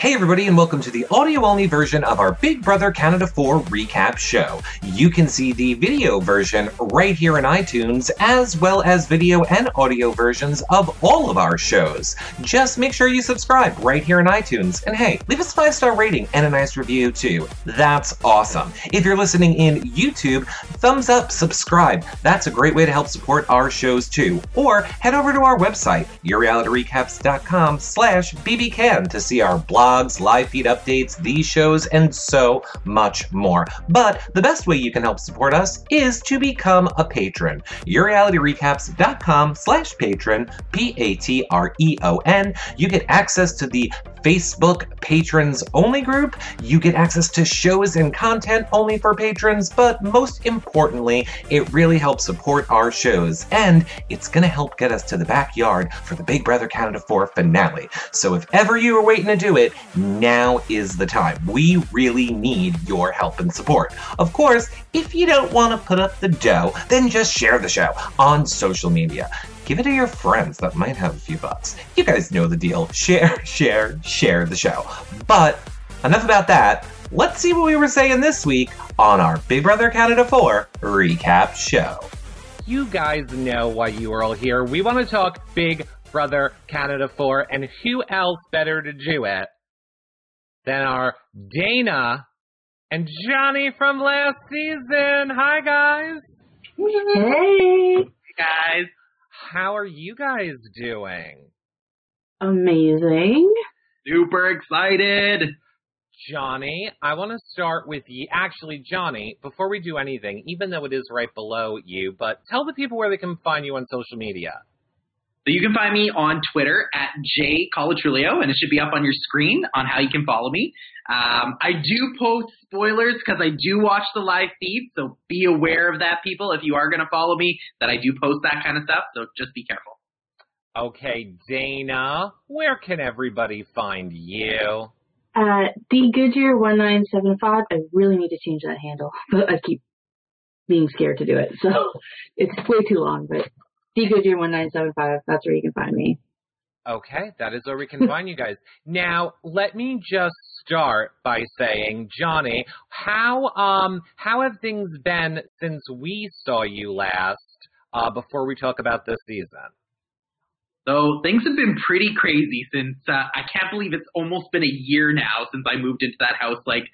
Hey, everybody, and welcome to the audio only version of our Big Brother Canada 4 recap show. You can see the video version right here in iTunes, as well as video and audio versions of all of our shows. Just make sure you subscribe right here in iTunes, and hey, leave us a five star rating and a nice review too. That's awesome. If you're listening in YouTube, thumbs up, subscribe. That's a great way to help support our shows too. Or head over to our website, yourrealityrecaps.com slash bbcan to see our blog blogs, live feed updates, these shows, and so much more. But the best way you can help support us is to become a patron. YourRealityRecaps.com slash patron, P-A-T-R-E-O-N. You get access to the Facebook patrons only group. You get access to shows and content only for patrons, but most importantly, it really helps support our shows and it's going to help get us to the backyard for the Big Brother Canada 4 finale. So if ever you were waiting to do it, now is the time. We really need your help and support. Of course, if you don't want to put up the dough, then just share the show on social media. Give it to your friends that might have a few bucks. You guys know the deal. Share, share, share the show. But enough about that. Let's see what we were saying this week on our Big Brother Canada 4 recap show. You guys know why you are all here. We want to talk Big Brother Canada 4, and who else better to do it than our Dana and Johnny from last season. Hi, guys. Hey. Guys, how are you guys doing? Amazing. Super excited. Johnny, I want to start with you. Actually, Johnny, before we do anything, even though it is right below you, but tell the people where they can find you on social media. So you can find me on Twitter at jcolatruglio, and it should be up on your screen on how you can follow me. Um, I do post spoilers because I do watch the live feed, so be aware of that, people. If you are going to follow me, that I do post that kind of stuff, so just be careful. Okay, Dana, where can everybody find you? Uh, D Goodyear one nine seven five. I really need to change that handle, but I keep being scared to do it, so it's way too long. But D Goodyear one nine seven five. That's where you can find me. Okay, that is where we can find you guys. Now, let me just start by saying, Johnny, how um how have things been since we saw you last? Uh, before we talk about this season. So things have been pretty crazy since uh, I can't believe it's almost been a year now since I moved into that house. Like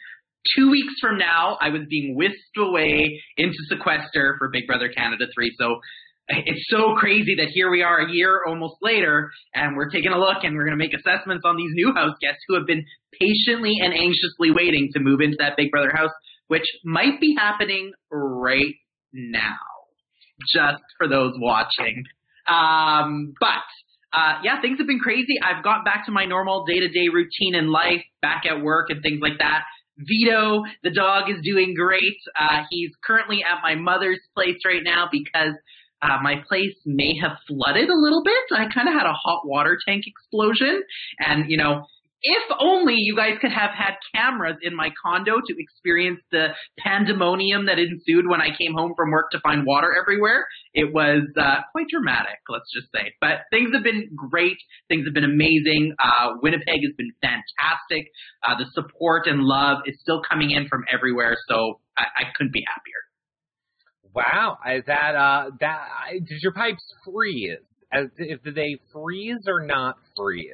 two weeks from now, I was being whisked away into sequester for Big Brother Canada 3. So it's so crazy that here we are a year almost later and we're taking a look and we're going to make assessments on these new house guests who have been patiently and anxiously waiting to move into that Big Brother house, which might be happening right now, just for those watching. Um, but uh, yeah, things have been crazy. I've got back to my normal day to day routine in life, back at work and things like that. Vito, the dog, is doing great. Uh, he's currently at my mother's place right now because uh, my place may have flooded a little bit. I kind of had a hot water tank explosion, and you know, if only you guys could have had cameras in my condo to experience the pandemonium that ensued when I came home from work to find water everywhere. It was uh, quite dramatic, let's just say. But things have been great. Things have been amazing. Uh, Winnipeg has been fantastic. Uh, the support and love is still coming in from everywhere, so I, I couldn't be happier. Wow, is that uh that did your pipes freeze? As if they freeze or not freeze?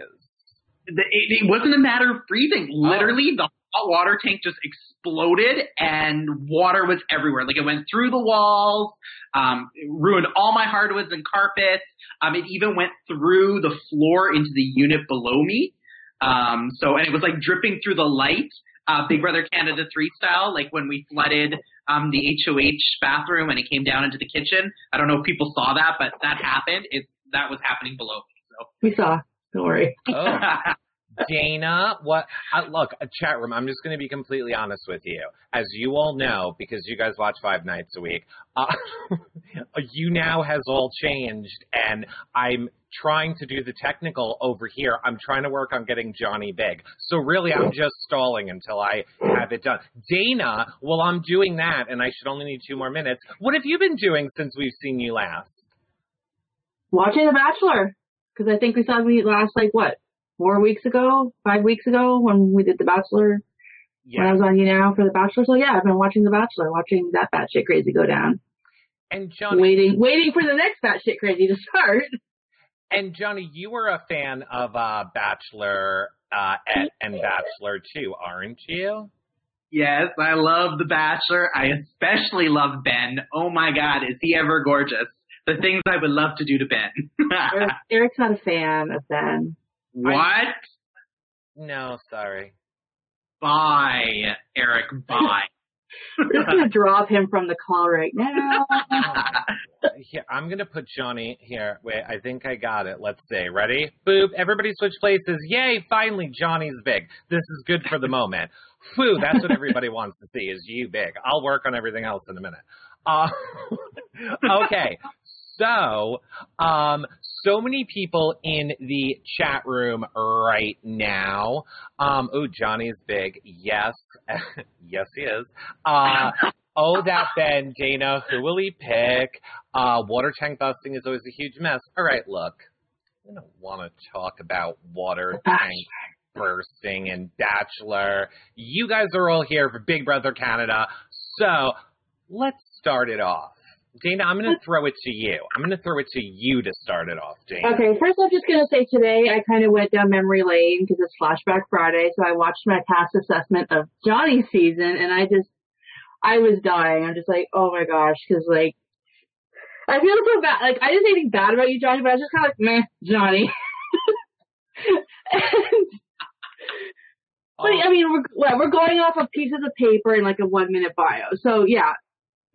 It, it wasn't a matter of freezing. Oh. Literally, the hot water tank just exploded and water was everywhere. Like it went through the walls, um, ruined all my hardwoods and carpets. Um, it even went through the floor into the unit below me. Um, so, and it was like dripping through the light uh, Big Brother Canada 3 style, like when we flooded um, the HOH bathroom and it came down into the kitchen. I don't know if people saw that, but that happened. It, that was happening below me. So We saw. Don't worry. Oh. Dana, what? Uh, look, a chat room. I'm just going to be completely honest with you. As you all know, because you guys watch five nights a week, uh, YouNow has all changed, and I'm trying to do the technical over here. I'm trying to work on getting Johnny big. So really, I'm just stalling until I have it done. Dana, well, I'm doing that, and I should only need two more minutes. What have you been doing since we've seen you last? Watching The Bachelor because I think we saw me last like what four weeks ago, five weeks ago when we did The Bachelor. Yeah. When I was on YouNow for The Bachelor. So yeah, I've been watching The Bachelor, watching that batshit crazy go down. And Johnny, Waiting, waiting for the next batshit crazy to start. and Johnny, you were a fan of uh, Bachelor uh, and, and Bachelor too, aren't you? Yes, I love The Bachelor. I especially love Ben. Oh my God, is he ever gorgeous? The things I would love to do to Ben. Eric, Eric's not a fan of Ben. what? No, sorry. Bye, Eric. Bye. We're just gonna drop him from the call right now. I'm gonna put Johnny here. Wait, I think I got it. Let's see. Ready? Boop. Everybody switch places. Yay! Finally, Johnny's big. This is good for the moment. Whew, that's what everybody wants to see is you big. I'll work on everything else in a minute. Uh, okay. So, um, so many people in the chat room right now. Um, oh, Johnny's big. Yes. yes, he is. Uh, oh, that Ben, Dana, who will he pick? Uh, water tank busting is always a huge mess. All right, look. I don't want to talk about water tank bursting and Bachelor. You guys are all here for Big Brother Canada. So let's start it off. Dana, I'm going to throw it to you. I'm going to throw it to you to start it off, Dana. Okay, first I'm just gonna say today I kind of went down memory lane because it's Flashback Friday, so I watched my past assessment of Johnny's season, and I just, I was dying. I'm just like, oh my gosh, because like, I feel so bad. Like I didn't say anything bad about you, Johnny, but I was just kind of like, meh, Johnny. and, but I mean, we're we're going off of pieces of paper and like a one minute bio, so yeah,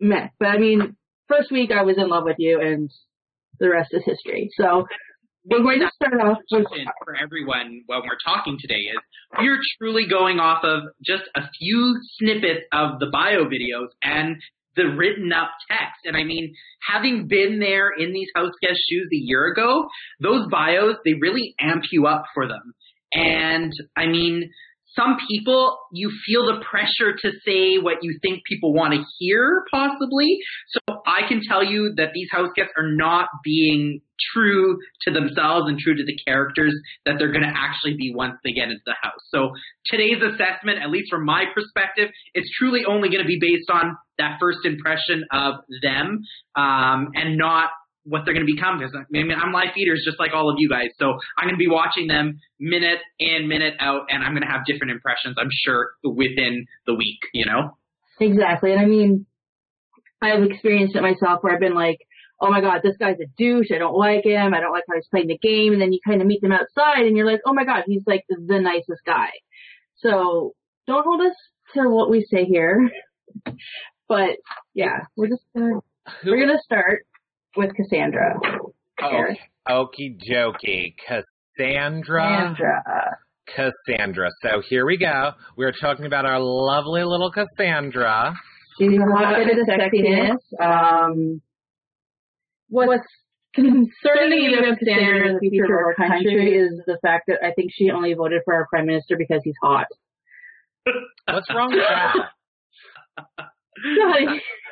meh. But I mean, first week I was in love with you, and the rest is history. So we're going to start off with for everyone when we're talking today is we're truly going off of just a few snippets of the bio videos and the written up text. And I mean, having been there in these house guest shoes a year ago, those bios, they really amp you up for them. And I mean, some people, you feel the pressure to say what you think people want to hear, possibly. So I can tell you that these house guests are not being true to themselves and true to the characters that they're going to actually be once they get into the house. So today's assessment, at least from my perspective, it's truly only going to be based on that first impression of them um, and not what they're going to become. Because I mean, I'm life eaters just like all of you guys, so I'm going to be watching them minute in, minute out, and I'm going to have different impressions. I'm sure within the week, you know. Exactly. And I mean, I've experienced it myself where I've been like, oh my god, this guy's a douche. I don't like him. I don't like how he's playing the game. And then you kind of meet them outside and you're like, oh my god, he's like the nicest guy. So don't hold us to what we say here. But yeah, we're just gonna, Who- we're gonna start with Cassandra. Oh, okie dokie. Cassandra. Cassandra. Cassandra. So here we go. We're talking about our lovely little Cassandra. She's a hot bit of sexiness. Um, what's concerning me about Cassandra, the future of our country, is the fact that I think she only voted for our prime minister because he's hot. What's wrong with that?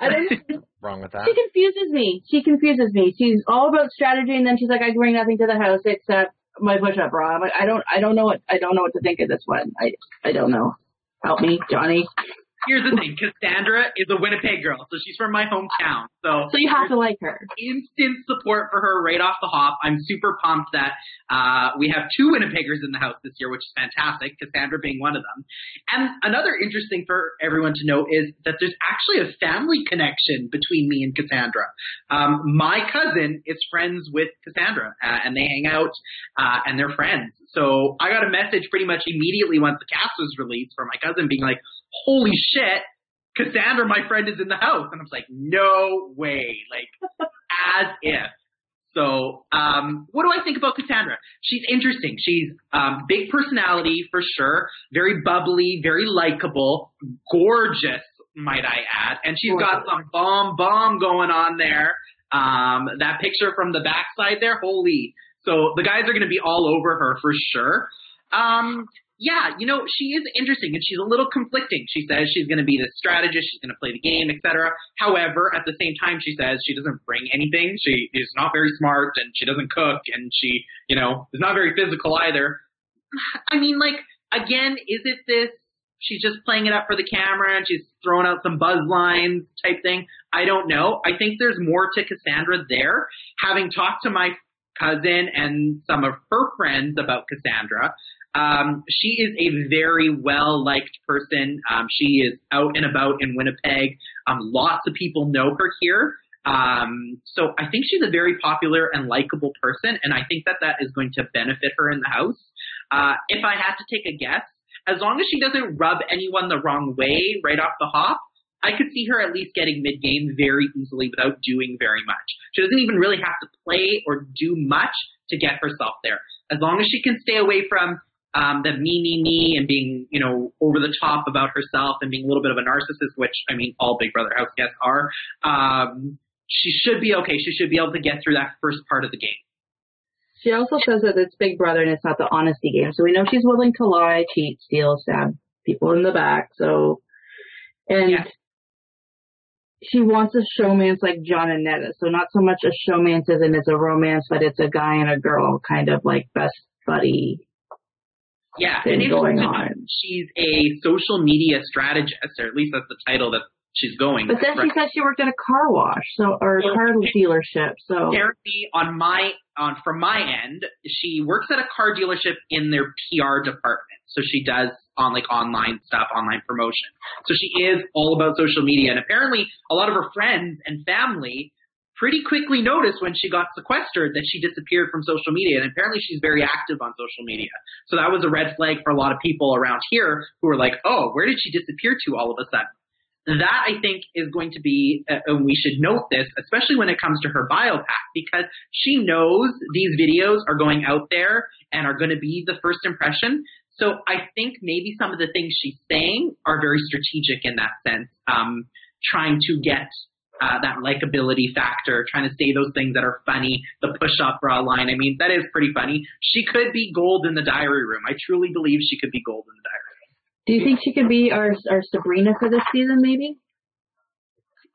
I don't, wrong with that. she confuses me. She confuses me. She's all about strategy, and then she's like, "I bring nothing to the house except my push-up bra." I'm like, I don't, I don't know what, I don't know what to think of this one. I, I don't know. Help me, Johnny. Here's the thing: Cassandra is a Winnipeg girl, so she's from my hometown. So So you have to like her. instant support for her right off the hop. I'm super pumped that uh, we have two Winnipeggers in the house this year, which is fantastic. Cassandra being one of them. And another interesting for everyone to know is that there's actually a family connection between me and Cassandra. Um, my cousin is friends with Cassandra, uh, and they hang out, uh, and they're friends. So I got a message pretty much immediately once the cast was released from my cousin being like, "Holy shit!" Cassandra, my friend, is in the house. And I was like, no way. Like, as if. So, um, what do I think about Cassandra? She's interesting. She's um, big personality for sure, very bubbly, very likable, gorgeous, might I add, and she's got some bomb bomb going on there. Um, that picture from the backside there, holy! So the guys are going to be all over her for sure. Um, yeah, you know, she is interesting and she's a little conflicting. She says she's going to be the strategist, she's going to play the game, etc. However, at the same time, she says she doesn't bring anything. She is not very smart and she doesn't cook and she, you know, is not very physical either. I mean, like, again, is it this? She's just playing it up for the camera and she's throwing out some buzz lines type thing. I don't know. I think there's more to Cassandra there. Having talked to my cousin and some of her friends about Cassandra, um, she is a very well liked person. Um, she is out and about in Winnipeg. Um, lots of people know her here. Um, so I think she's a very popular and likable person, and I think that that is going to benefit her in the house. Uh, if I had to take a guess, as long as she doesn't rub anyone the wrong way right off the hop, I could see her at least getting mid game very easily without doing very much. She doesn't even really have to play or do much to get herself there. As long as she can stay away from um, the me, me, me, and being, you know, over the top about herself and being a little bit of a narcissist, which I mean, all Big Brother house guests are. Um, she should be okay. She should be able to get through that first part of the game. She also says that it's Big Brother and it's not the honesty game. So we know she's willing to lie, cheat, steal, stab people in the back. So, and Yeah. She wants a showmance like Jon and Neda. So not so much a showmance as in it's a romance, but it's a guy and a girl kind of like best buddy Yeah, and going on. she's a social media strategist, or at least that's the title that she's going. But then she said she worked at a car wash, so or a Well, car dealership. So apparently on my on from my end, she works at a car dealership in their PR department. So she does on like online stuff, online promotion. So she is all about social media and apparently a lot of her friends and family pretty quickly noticed when she got sequestered that she disappeared from social media and apparently she's very active on social media. So that was a red flag for a lot of people around here who were like, "Oh, where did she disappear to all of a sudden?" That I think is going to be, uh, and we should note this, especially when it comes to her biopack, because she knows these videos are going out there and are going to be the first impression. So I think maybe some of the things she's saying are very strategic in that sense, um, trying to get uh, that likability factor, trying to say those things that are funny, the push-up bra line. I mean, that is pretty funny. She could be gold in the diary room. I truly believe she could be gold in the diary room. Do you think she could be our our Sabrina for this season? Maybe.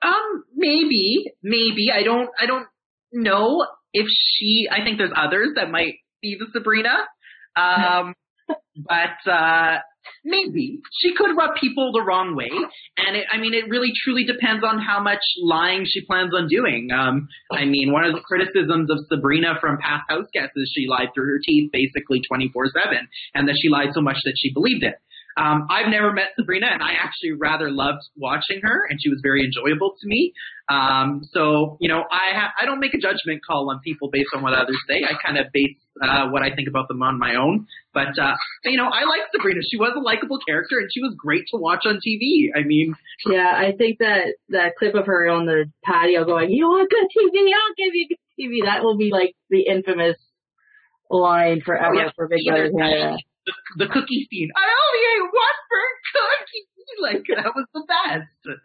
Um, maybe, maybe. I don't, I don't know if she. I think there's others that might be the Sabrina. Um, but uh, maybe she could rub people the wrong way, and it, I mean, it really truly depends on how much lying she plans on doing. Um, I mean, one of the criticisms of Sabrina from past house guests is she lied through her teeth basically 24 seven, and that she lied so much that she believed it. Um, I've never met Sabrina, and I actually rather loved watching her, and she was very enjoyable to me. Um, so you know, I ha- I don't make a judgment call on people based on what others say. I kind of base uh, what I think about them on my own. But uh, you know, I like Sabrina. She was a likable character, and she was great to watch on TV. I mean, Yeah, I think that that clip of her on the patio going, "You want good TV? I'll give you good TV." That will be like the infamous line forever Yeah, for Big Brother Canada. The, the cookie scene. I only ate one burnt cookie. Like that was the best.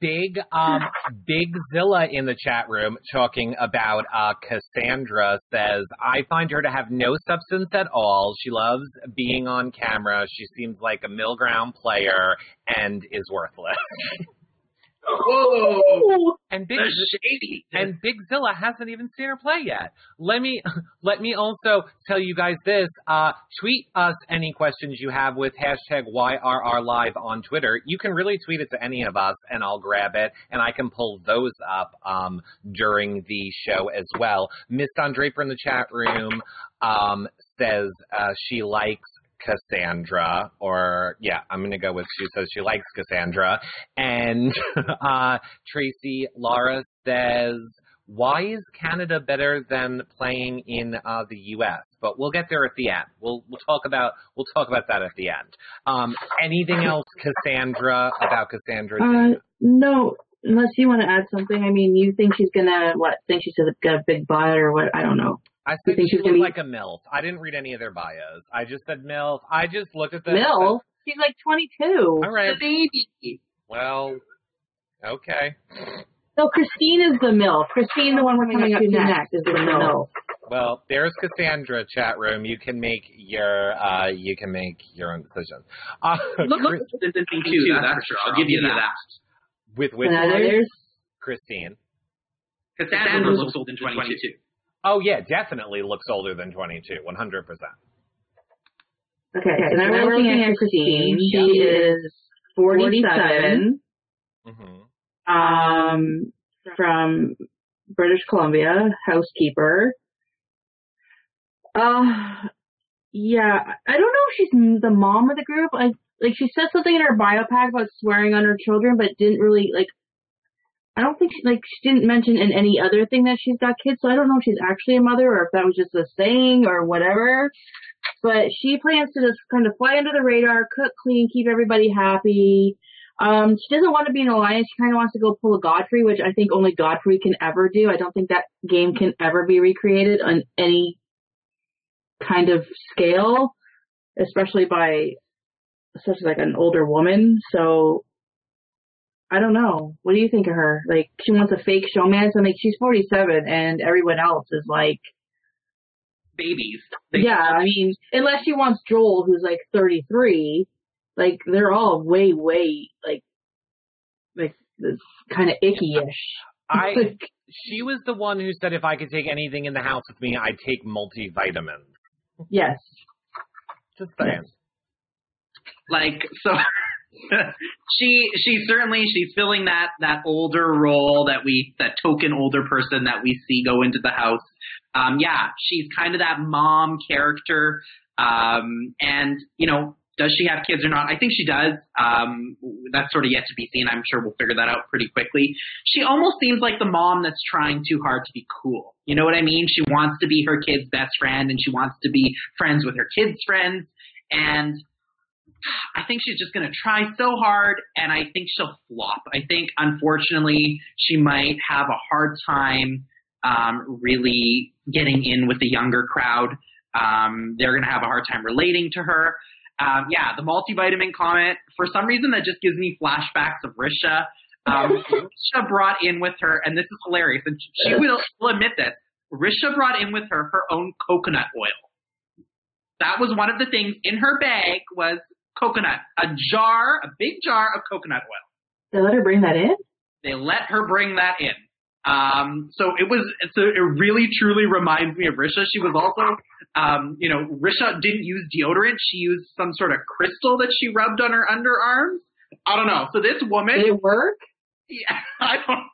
Big um Big Zilla in the chat room talking about uh Cassandra says I find her to have no substance at all. She loves being on camera. She seems like a mill ground player and is worthless. Whoa, And Big shady. and Big Zilla hasn't even seen her play yet. Let me let me also tell you guys this. Uh, tweet us any questions you have with hashtag YRR Live on Twitter. You can really tweet it to any of us, and I'll grab it, and I can pull those up um, during the show as well. Miss Don Draper in the chat room um, says uh, she likes Cassandra, or yeah, I'm gonna go with she says she likes Cassandra, and uh, Tracy Laura says, "Why is Canada better than playing in uh, the U.S.?" But we'll get there at the end. We'll we'll talk about we'll talk about that at the end. Um, anything else, Cassandra, about Cassandra? Uh, no, unless you want to add something. I mean, you think she's gonna what? Think she's gonna get a big butt or what? I don't know. I said think she she's looked be- like a MILF. I didn't read any of their bios. I just said MILF. I just looked at them. Mill, she's like 22. All right. The baby. Well, okay. No, Christine is the mill. Christine, the one we're coming up to next, is the mill. Well, there's Cassandra chat room. You can make your uh, you can make your own decision. Uh, Look, look, Chris- it's in me too. That's for sure. I'll give you that. with with And there's Christine. Cassandra looks old in 22. Oh yeah, definitely looks older than 22. 100. percent okay. So now we're looking at Christine. She is 47. hmm um, from British Columbia, housekeeper. Uh, yeah, I don't know if she's the mom of the group. I like she said something in her bio pack about swearing on her children, but didn't really like. I don't think she like she didn't mention in any other thing that she's got kids, so I don't know if she's actually a mother or if that was just a saying or whatever. But she plans to just kind of fly under the radar, cook, clean, keep everybody happy. Um, she doesn't want to be an alliance. She kind of wants to go pull a Godfrey, which I think only Godfrey can ever do. I don't think that game can ever be recreated on any kind of scale, especially by such like an older woman. So I don't know. What do you think of her? Like she wants a fake showman. So, like, she's 47 and everyone else is like, Babies. Yeah, I mean, unless she wants Joel, who's like 33, like they're all way, way like, like this kind of icky-ish. I she was the one who said if I could take anything in the house with me, I'd take multivitamins. yes. Just saying. like so she she certainly she's filling that that older role that we that token older person that we see go into the house. Um yeah she's kind of that mom character. Um and you know does she have kids or not? I think she does. Um that's sort of yet to be seen. I'm sure we'll figure that out pretty quickly. She almost seems like the mom that's trying too hard to be cool. You know what i mean? She wants to be her kid's best friend and she wants to be friends with her kids friends. And I think she's just going to try so hard, and I think she'll flop. I think, unfortunately, she might have a hard time um, really getting in with the younger crowd. Um, they're going to have a hard time relating to her. Um, yeah, the multivitamin comment, for some reason, that just gives me flashbacks of Risha. Um, Risha brought in with her, and this is hilarious, and she will, will admit this. Risha brought in with her her own coconut oil. That was one of the things in her bag was coconut, a jar, a big jar of coconut oil. They let her bring that in? They let her bring that in. Um, so it was, so it really truly reminds me of Risha. She was also, um, you know, Risha didn't use deodorant. She used some sort of crystal that she rubbed on her underarms. I don't know. So this woman, Did it work? yeah, I don't.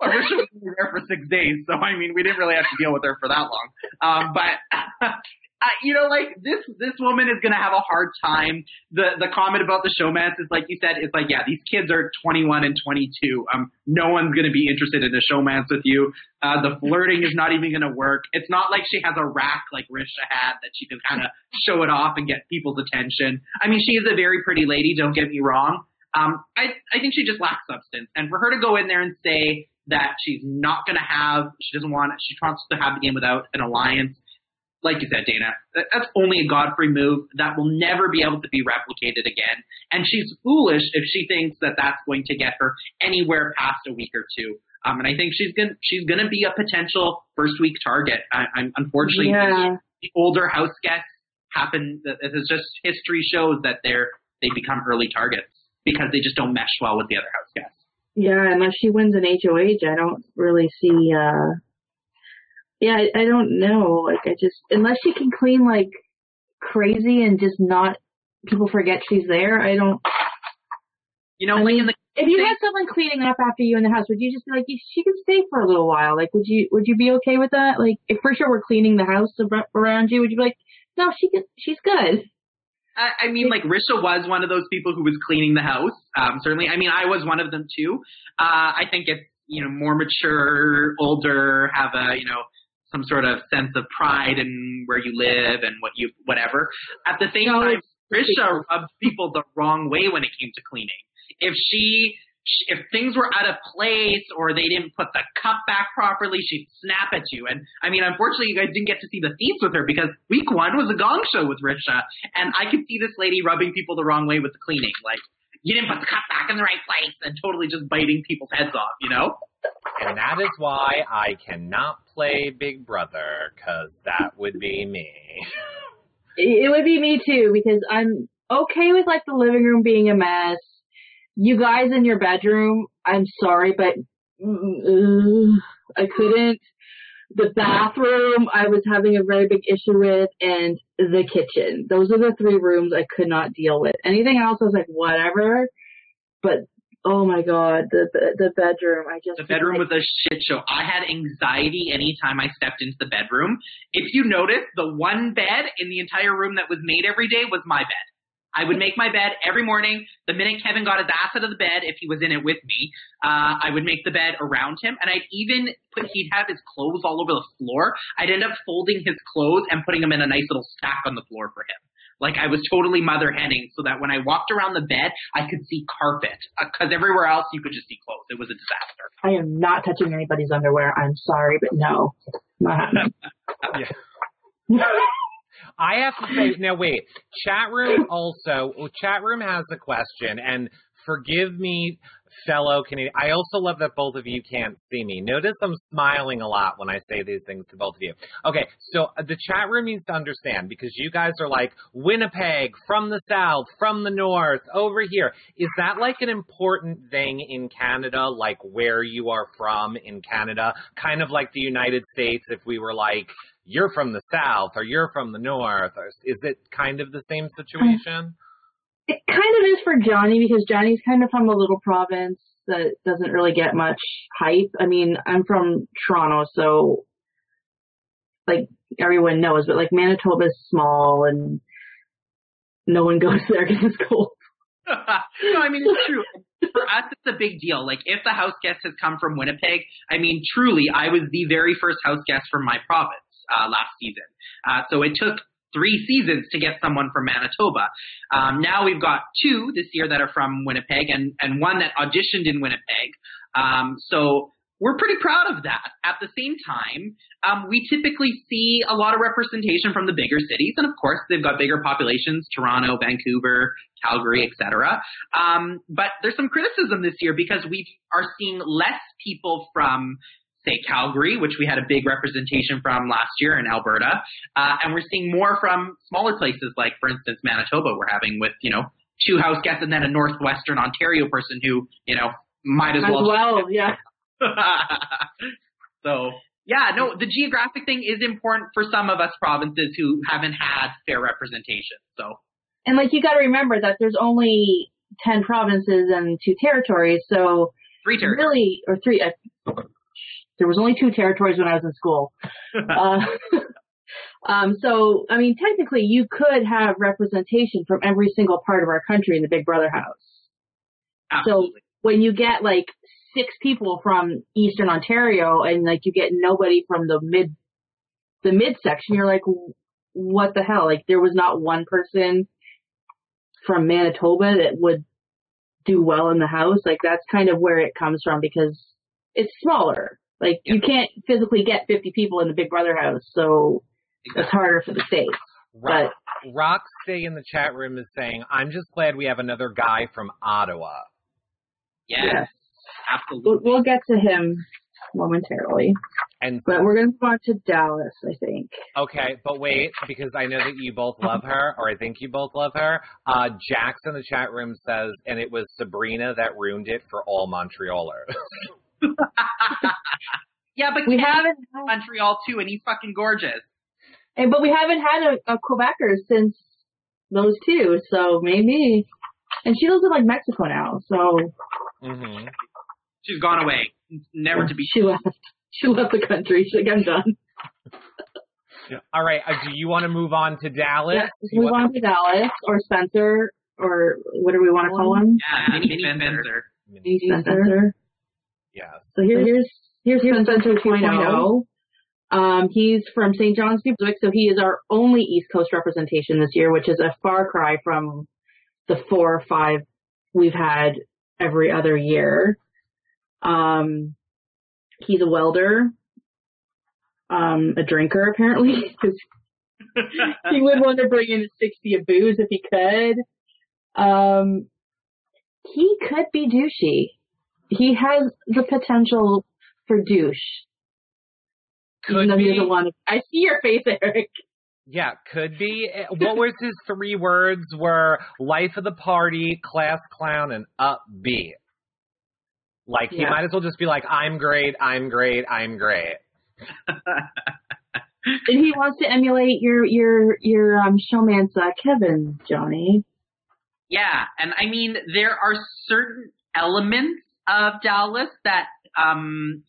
Well, Risha was there for six days, so I mean, we didn't really have to deal with her for that long. Um, but uh, you know, like this this woman is gonna have a hard time. The the comment about the showmance is like you said, it's like yeah, these kids are 21 and 22. Um, no one's gonna be interested in a showmance with you. Uh, the flirting is not even gonna work. It's not like she has a rack like Risha had that she can kind of show it off and get people's attention. I mean, she is a very pretty lady. Don't get me wrong. Um, I I think she just lacks substance, and for her to go in there and say that she's not to have, she doesn't want, she wants to have the game without an alliance. Like you said, Dana, that's only a Godfrey move that will never be able to be replicated again. And she's foolish if she thinks that that's going to get her anywhere past a week or two. Um, and I think she's gonna she's gonna be a potential first week target. I, I'm unfortunately Yeah. the older house guests happen. It's just history shows that they're they become early targets because they just don't mesh well with the other house guests. Yeah, unless she wins an HOH, I don't really see, uh, yeah, I, I don't know. Like, I just, unless she can clean like crazy and just not, people forget she's there, I don't, You know, I mean, in the if you had someone cleaning up after you in the house, would you just be like, she can stay for a little while? Like, would you, would you be okay with that? Like, if for sure we're cleaning the house around you, would you be like, no, she can, she's good. I I mean, like Risha was one of those people who was cleaning the house. Um, certainly, I mean, I was one of them too. Uh, I think it's you know more mature, older, have a you know some sort of sense of pride in where you live and what you whatever. At the same No, time, it's- Risha rubbed people the wrong way when it came to cleaning. If she if things were out of place or they didn't put the cup back properly, she'd snap at you. And I mean, unfortunately, you guys didn't get to see the feats with her because week one was a gong show with Risha, and I could see this lady rubbing people the wrong way with the cleaning, like you didn't put the cup back in the right place, and totally just biting people's heads off, you know. And that is why I cannot play Big Brother, because that would be me. It would be me too because I'm okay with like the living room being a mess. You guys in your bedroom, I'm sorry, but mm, I couldn't. The bathroom, I was having a very big issue with, and the kitchen. Those are the three rooms I could not deal with. Anything else, I was like, whatever. But oh my god, the the, bedroom, I just The bedroom was a shit show. I had anxiety anytime I stepped into the bedroom. If you notice, the one bed in the entire room that was made every day was my bed. I would make my bed every morning. The minute Kevin got his ass out of the bed, if he was in it with me, uh, I would make the bed around him, and I'd even put. He'd have his clothes all over the floor. I'd end up folding his clothes and putting them in a nice little stack on the floor for him. Like I was totally mother henning, so that when I walked around the bed, I could see carpet. Uh, because everywhere else, you could just see clothes. It was a disaster. I am not touching anybody's underwear. I'm sorry, but no, not. Yeah. I have to say, now wait, chat room also, well, chat room has a question, and forgive me, fellow Canadian. I also love that both of you can't see me. Notice I'm smiling a lot when I say these things to both of you. Okay, so uh, the chat room needs to understand because you guys are like Winnipeg, from the south, from the north, over here. Is that like an important thing in Canada, like where you are from in Canada? Kind of like the United States if we were like, you're from the south or you're from the north, or is it kind of the same situation? It kind of is for Johnny because Johnny's kind of from a little province that doesn't really get much hype. I mean, I'm from Toronto, so like everyone knows, but like Manitoba is small and no one goes there because it's cold. no, I mean it's true. For us, it's a big deal. Like if the house guest has come from Winnipeg, I mean truly, I was the very first house guest from my province uh, last season. Uh, so it took three seasons to get someone from Manitoba. Um, now we've got two this year that are from Winnipeg, and and one that auditioned in Winnipeg. Um, so we're pretty proud of that. At the same time, um, we typically see a lot of representation from the bigger cities, and of course, they've got bigger populations: Toronto, Vancouver, Calgary, etc. Um, but there's some criticism this year because we are seeing less people from say Calgary, which we had a big representation from last year in Alberta, uh, and we're seeing more from smaller places like, for instance, Manitoba. We're having with you know two house guests and then a northwestern Ontario person who you know might as As well. well, yeah. so yeah, no, the geographic thing is important for some of us provinces who haven't had fair representation. So And like you got to remember that there's only ten provinces and two territories, so three territories. really, or three. Uh, there was only two territories when I was in school. Uh, um, so, I mean, technically, you could have representation from every single part of our country in the Big Brother house. Absolutely. When you get like six people from Eastern Ontario and like you get nobody from the mid, the mid section, you're like, what the hell? Like there was not one person from Manitoba that would do well in the house. Like that's kind of where it comes from because it's smaller. Like you can't physically get 50 people in the Big Brother house, so it's harder for the states. Rock, Rock Stay in the chat room is saying, I'm just glad we have another guy from Ottawa. yes, Yes. absolutely. We'll, we'll get to him momentarily, And but we're gonna move on to Dallas, I think. Okay, but wait, because I know that you both love her, or I think you both love her. Uh, Jax in the chat room says, and it was Sabrina that ruined it for all Montrealers. yeah, but We Ken's haven't, from Montreal too, and he's fucking gorgeous. and but we haven't had a, a Quebecer since those two, so maybe. And she lives in like Mexico now, so Mm-hmm. She's gone away, never to be. she left. She left the country. She's like, I'm done. All right, uh, do you want to move on to Dallas? Yeah, Do you move want- on to Dallas or Spencer or whatever we want to call him. Yeah, Mini Spencer. Spencer. Yes. So here's here's, here's Spencer 2.0. Um, he's from St. John's, New Brunswick, so he is our only East Coast representation this year, which is a far cry from the four or five we've had every other year. Um, he's a welder, um, a drinker apparently, because he would want to bring in a 60 of booze if he could. Um, he could be douchey. He has the potential for douche. Could Even though he be. doesn't want to. I see your face, Eric. Yeah, could be. Eh, What was his three words? Were life of the party, class clown, and upbeat. Like he Yeah. might as well just be like, "I'm great, I'm great, I'm great." And he wants to emulate your your your um showman's uh, Kevin, Johnny. Yeah, and I mean there are certain elements of Dallas that um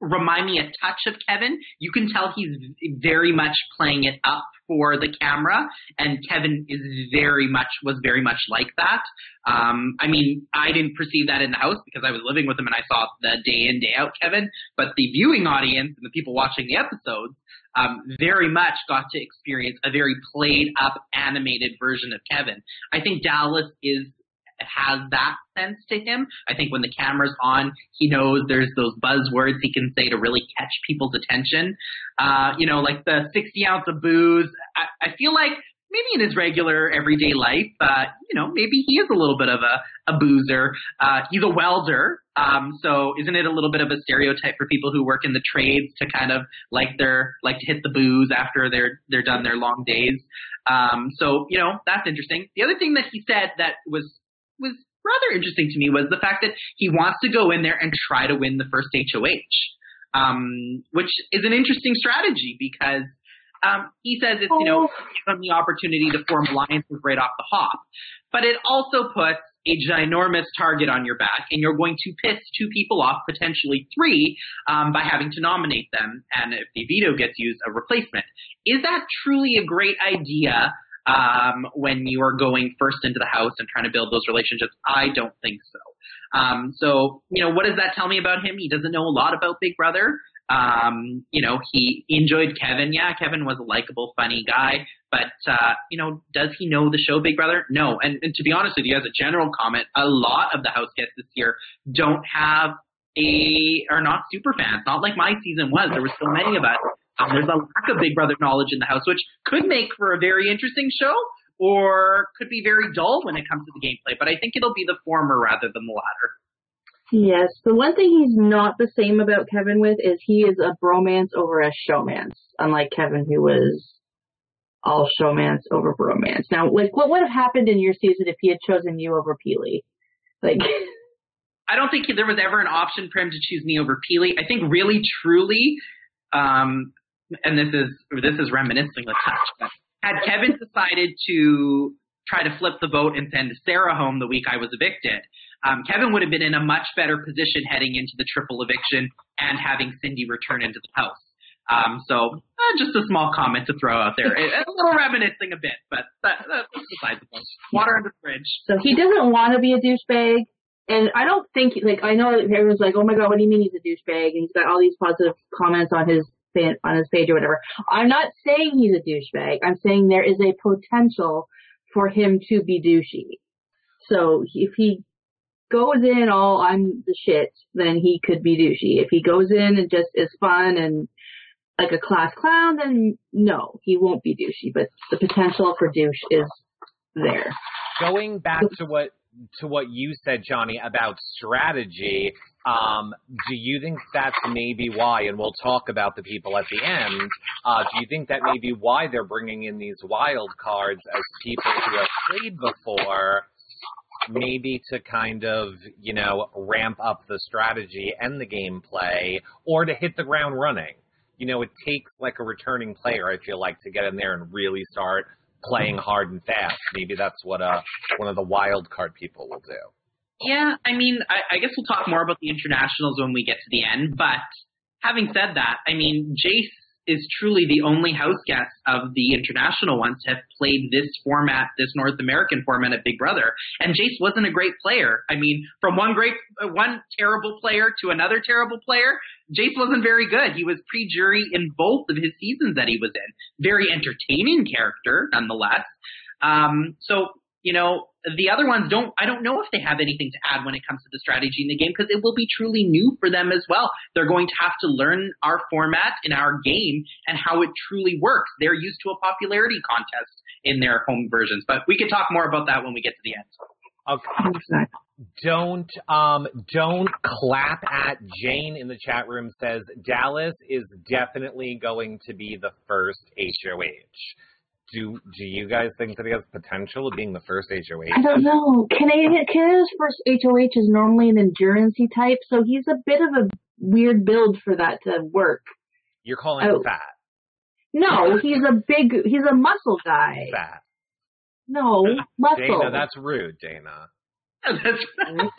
remind me a touch of Kevin. You can tell he's very much playing it up for the camera, and Kevin is very much was very much like that. Um, I mean, I didn't perceive that in the house because I was living with him and I saw the day in day out Kevin, but the viewing audience and the people watching the episodes um, very much got to experience a very played up animated version of Kevin. I think Dallas is has that sense to him. I think when the camera's on, he knows there's those buzzwords he can say to really catch people's attention. Uh, you know, like the 60 ounce of booze. I, I feel like maybe in his regular everyday life, uh, you know, maybe he is a little bit of a, a boozer. Uh, he's a welder. Um, so isn't it a little bit of a stereotype for people who work in the trades to kind of like their, like to hit the booze after they're, they're done their long days? Um, so, you know, that's interesting. The other thing that he said that was was rather interesting to me was the fact that he wants to go in there and try to win the first HOH, um, which is an interesting strategy because um, he says it's you know give him the opportunity to form alliances right off the hop, but it also puts a ginormous target on your back, and you're going to piss two people off, potentially three, um, by having to nominate them, and if the veto gets used, a replacement. Is that truly a great idea? Um, when you are going first into the house and trying to build those relationships. I don't think so. Um, so, you know, what does that tell me about him? He doesn't know a lot about Big Brother. Um, you know, he enjoyed Kevin. Yeah, Kevin was a likable, funny guy, but, uh, you know, does he know the show Big Brother? No. And, and to be honest with you, as a general comment, a lot of the house guests this year don't have a, are not super fans. Not like my season was. There were so many of us um, there's a lack of Big Brother knowledge in the house, which could make for a very interesting show or could be very dull when it comes to the gameplay. But I think it'll be the former rather than the latter. Yes, the one thing he's not the same about Kevin with is he is a bromance over a showmance, unlike Kevin who was all showmance over bromance. Now, like, what would have happened in your season if he had chosen you over Peely? Like, I don't think there was ever an option for him to choose me over Peely. I think really, truly, um, and this is this is reminiscing a touch, but had Kevin decided to try to flip the vote and send Sarah home the week I was evicted, um, Kevin would have been in a much better position heading into the triple eviction and having Sindy return into the house. Um, so uh, just a small comment to throw out there, a, little reminiscing a bit, but that, that's besides the point. Water under the bridge. so he doesn't want to be a douchebag. And I don't think, like, I know everyone's like, oh my god, what do you mean he's a douchebag? And he's got all these positive comments on his on his page or whatever. I'm not saying he's a douchebag. I'm saying there is a potential for him to be douchey. So if he goes in all I'm the shit, then he could be douchey. If he goes in and just is fun and like a class clown, then no, he won't be douchey. But the potential for douche is there. Going back to what to what you said, Johnny, about strategy, um, do you think that's maybe why? And we'll talk about the people at the end. Uh, do you think that may be why they're bringing in these wild cards as people who have played before? Maybe to kind of, you know, ramp up the strategy and the gameplay, or to hit the ground running. You know, it takes like a returning player, I feel like, to get in there and really start playing hard and fast. Maybe that's what uh one of the wild card people will do. Yeah, I mean, I, I guess we'll talk more about the internationals when we get to the end. But having said that, I mean, Jace is truly the only house guest of the international ones to have played this format, this North American format of Big Brother. And Jace wasn't a great player. I mean, from one great, uh, one terrible player to another terrible player, Jace wasn't very good. He was pre-jury in both of his seasons that he was in. Very entertaining character, nonetheless. Um, so you know, the other ones don't, I don't know if they have anything to add when it comes to the strategy in the game because it will be truly new for them as well. They're going to have to learn our format in our game and how it truly works. They're used to a popularity contest in their home versions, but we can talk more about that when we get to the end. Okay. Exactly. Don't um don't clap at Jane in the chat room says Dallas is definitely going to be the first HOH. Do do you guys think that he has potential of being the first HOH? I don't know. Canadian Canada's first HOH is normally an endurance type, so he's a bit of a weird build for that to work. You're calling Oh. him fat. No, he's a big, he's a muscle guy. Fat. No, muscle. Dana, that's rude, Dana. That's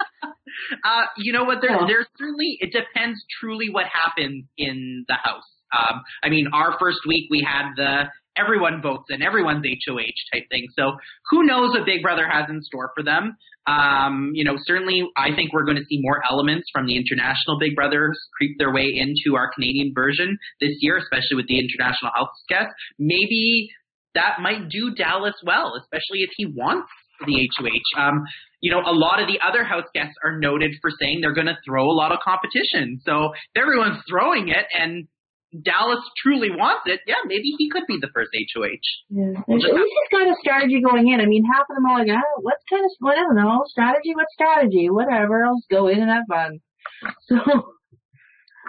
uh, you know what? There, Yeah. there's certainly it depends truly what happens in the house. Um, I mean, our first week we had the everyone votes and everyone's HOH type thing. So who knows what Big Brother has in store for them? Um, you know, certainly I think we're going to see more elements from the international Big Brothers creep their way into our Canadian version this year, especially with the international house guests. Maybe that might do Dallas well, especially if he wants the HOH. Um, you know, a lot of the other house guests are noted for saying they're going to throw a lot of competition. So everyone's throwing it and Dallas truly wants it, yeah, maybe he could be the first HOH. Yeah. At least he's got a strategy going in. I mean, half of them are like, oh, what's kind of, what, I don't know, strategy, what strategy, whatever, I'll just go in and have fun. So,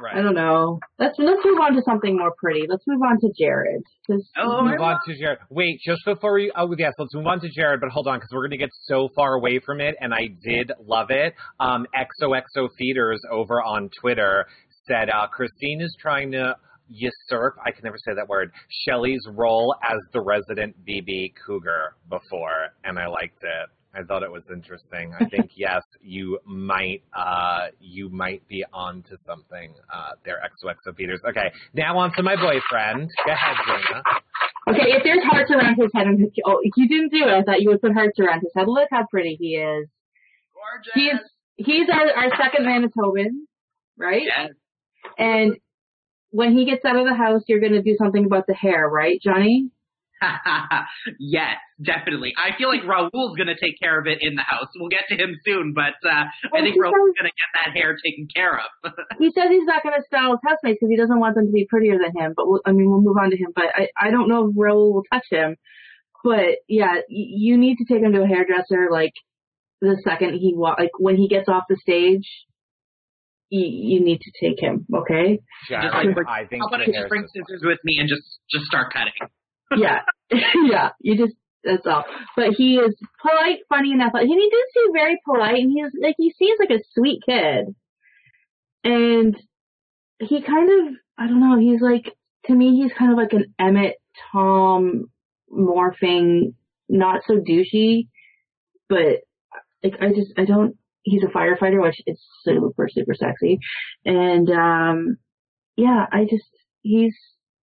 Right. I don't know. Let's, let's move on to something more pretty. Let's move on to Jared. 'cause- Oh, move on to Jared. Wait, just before we, oh yes, let's move on to Jared, but hold on, because we're going to get so far away from it, and I did love it. Um, XOXO Feeders over on Twitter said, uh, Christine is trying to usurp, I can never say that word, Shelli's role as the resident BB Cougar before, and I liked it. I thought it was interesting. I think yes, you might uh, you might be on to something uh, there, XOXO Feeders. Okay, now on to my boyfriend. Go ahead, Jana. Okay, if there's hearts around his head, and oh, you didn't do it. I thought you would put hearts around his head. Look how pretty he is. He's he's our, our second Manitoban, right? Yes. And when he gets out of the house, you're going to do something about the hair, right, Johnny? yes, definitely. I feel like Raul's going to take care of it in the house. We'll get to him soon, but uh, I think Raul's going to get that hair taken care of. He says he's not going to style his housemates because he doesn't want them to be prettier than him. But we'll, I mean, we'll move on to him. But I I don't know if Raul will touch him. But yeah, y- you need to take him to a hairdresser like the second he wa- like when he gets off the stage. You, you need to take him, okay? Just Jared, like, I think How about the if you hair bring system- scissors with me and just just start cutting? yeah, yeah. You just that's all. But he is polite, funny, and athletic. And he does seem very polite, and he's like he seems like a sweet kid. And he kind of I don't know. He's like to me, he's kind of like an Emmett Tom morphing, not so douchey, but like I just I don't. He's a firefighter, which is super super sexy, and um, yeah, I just he's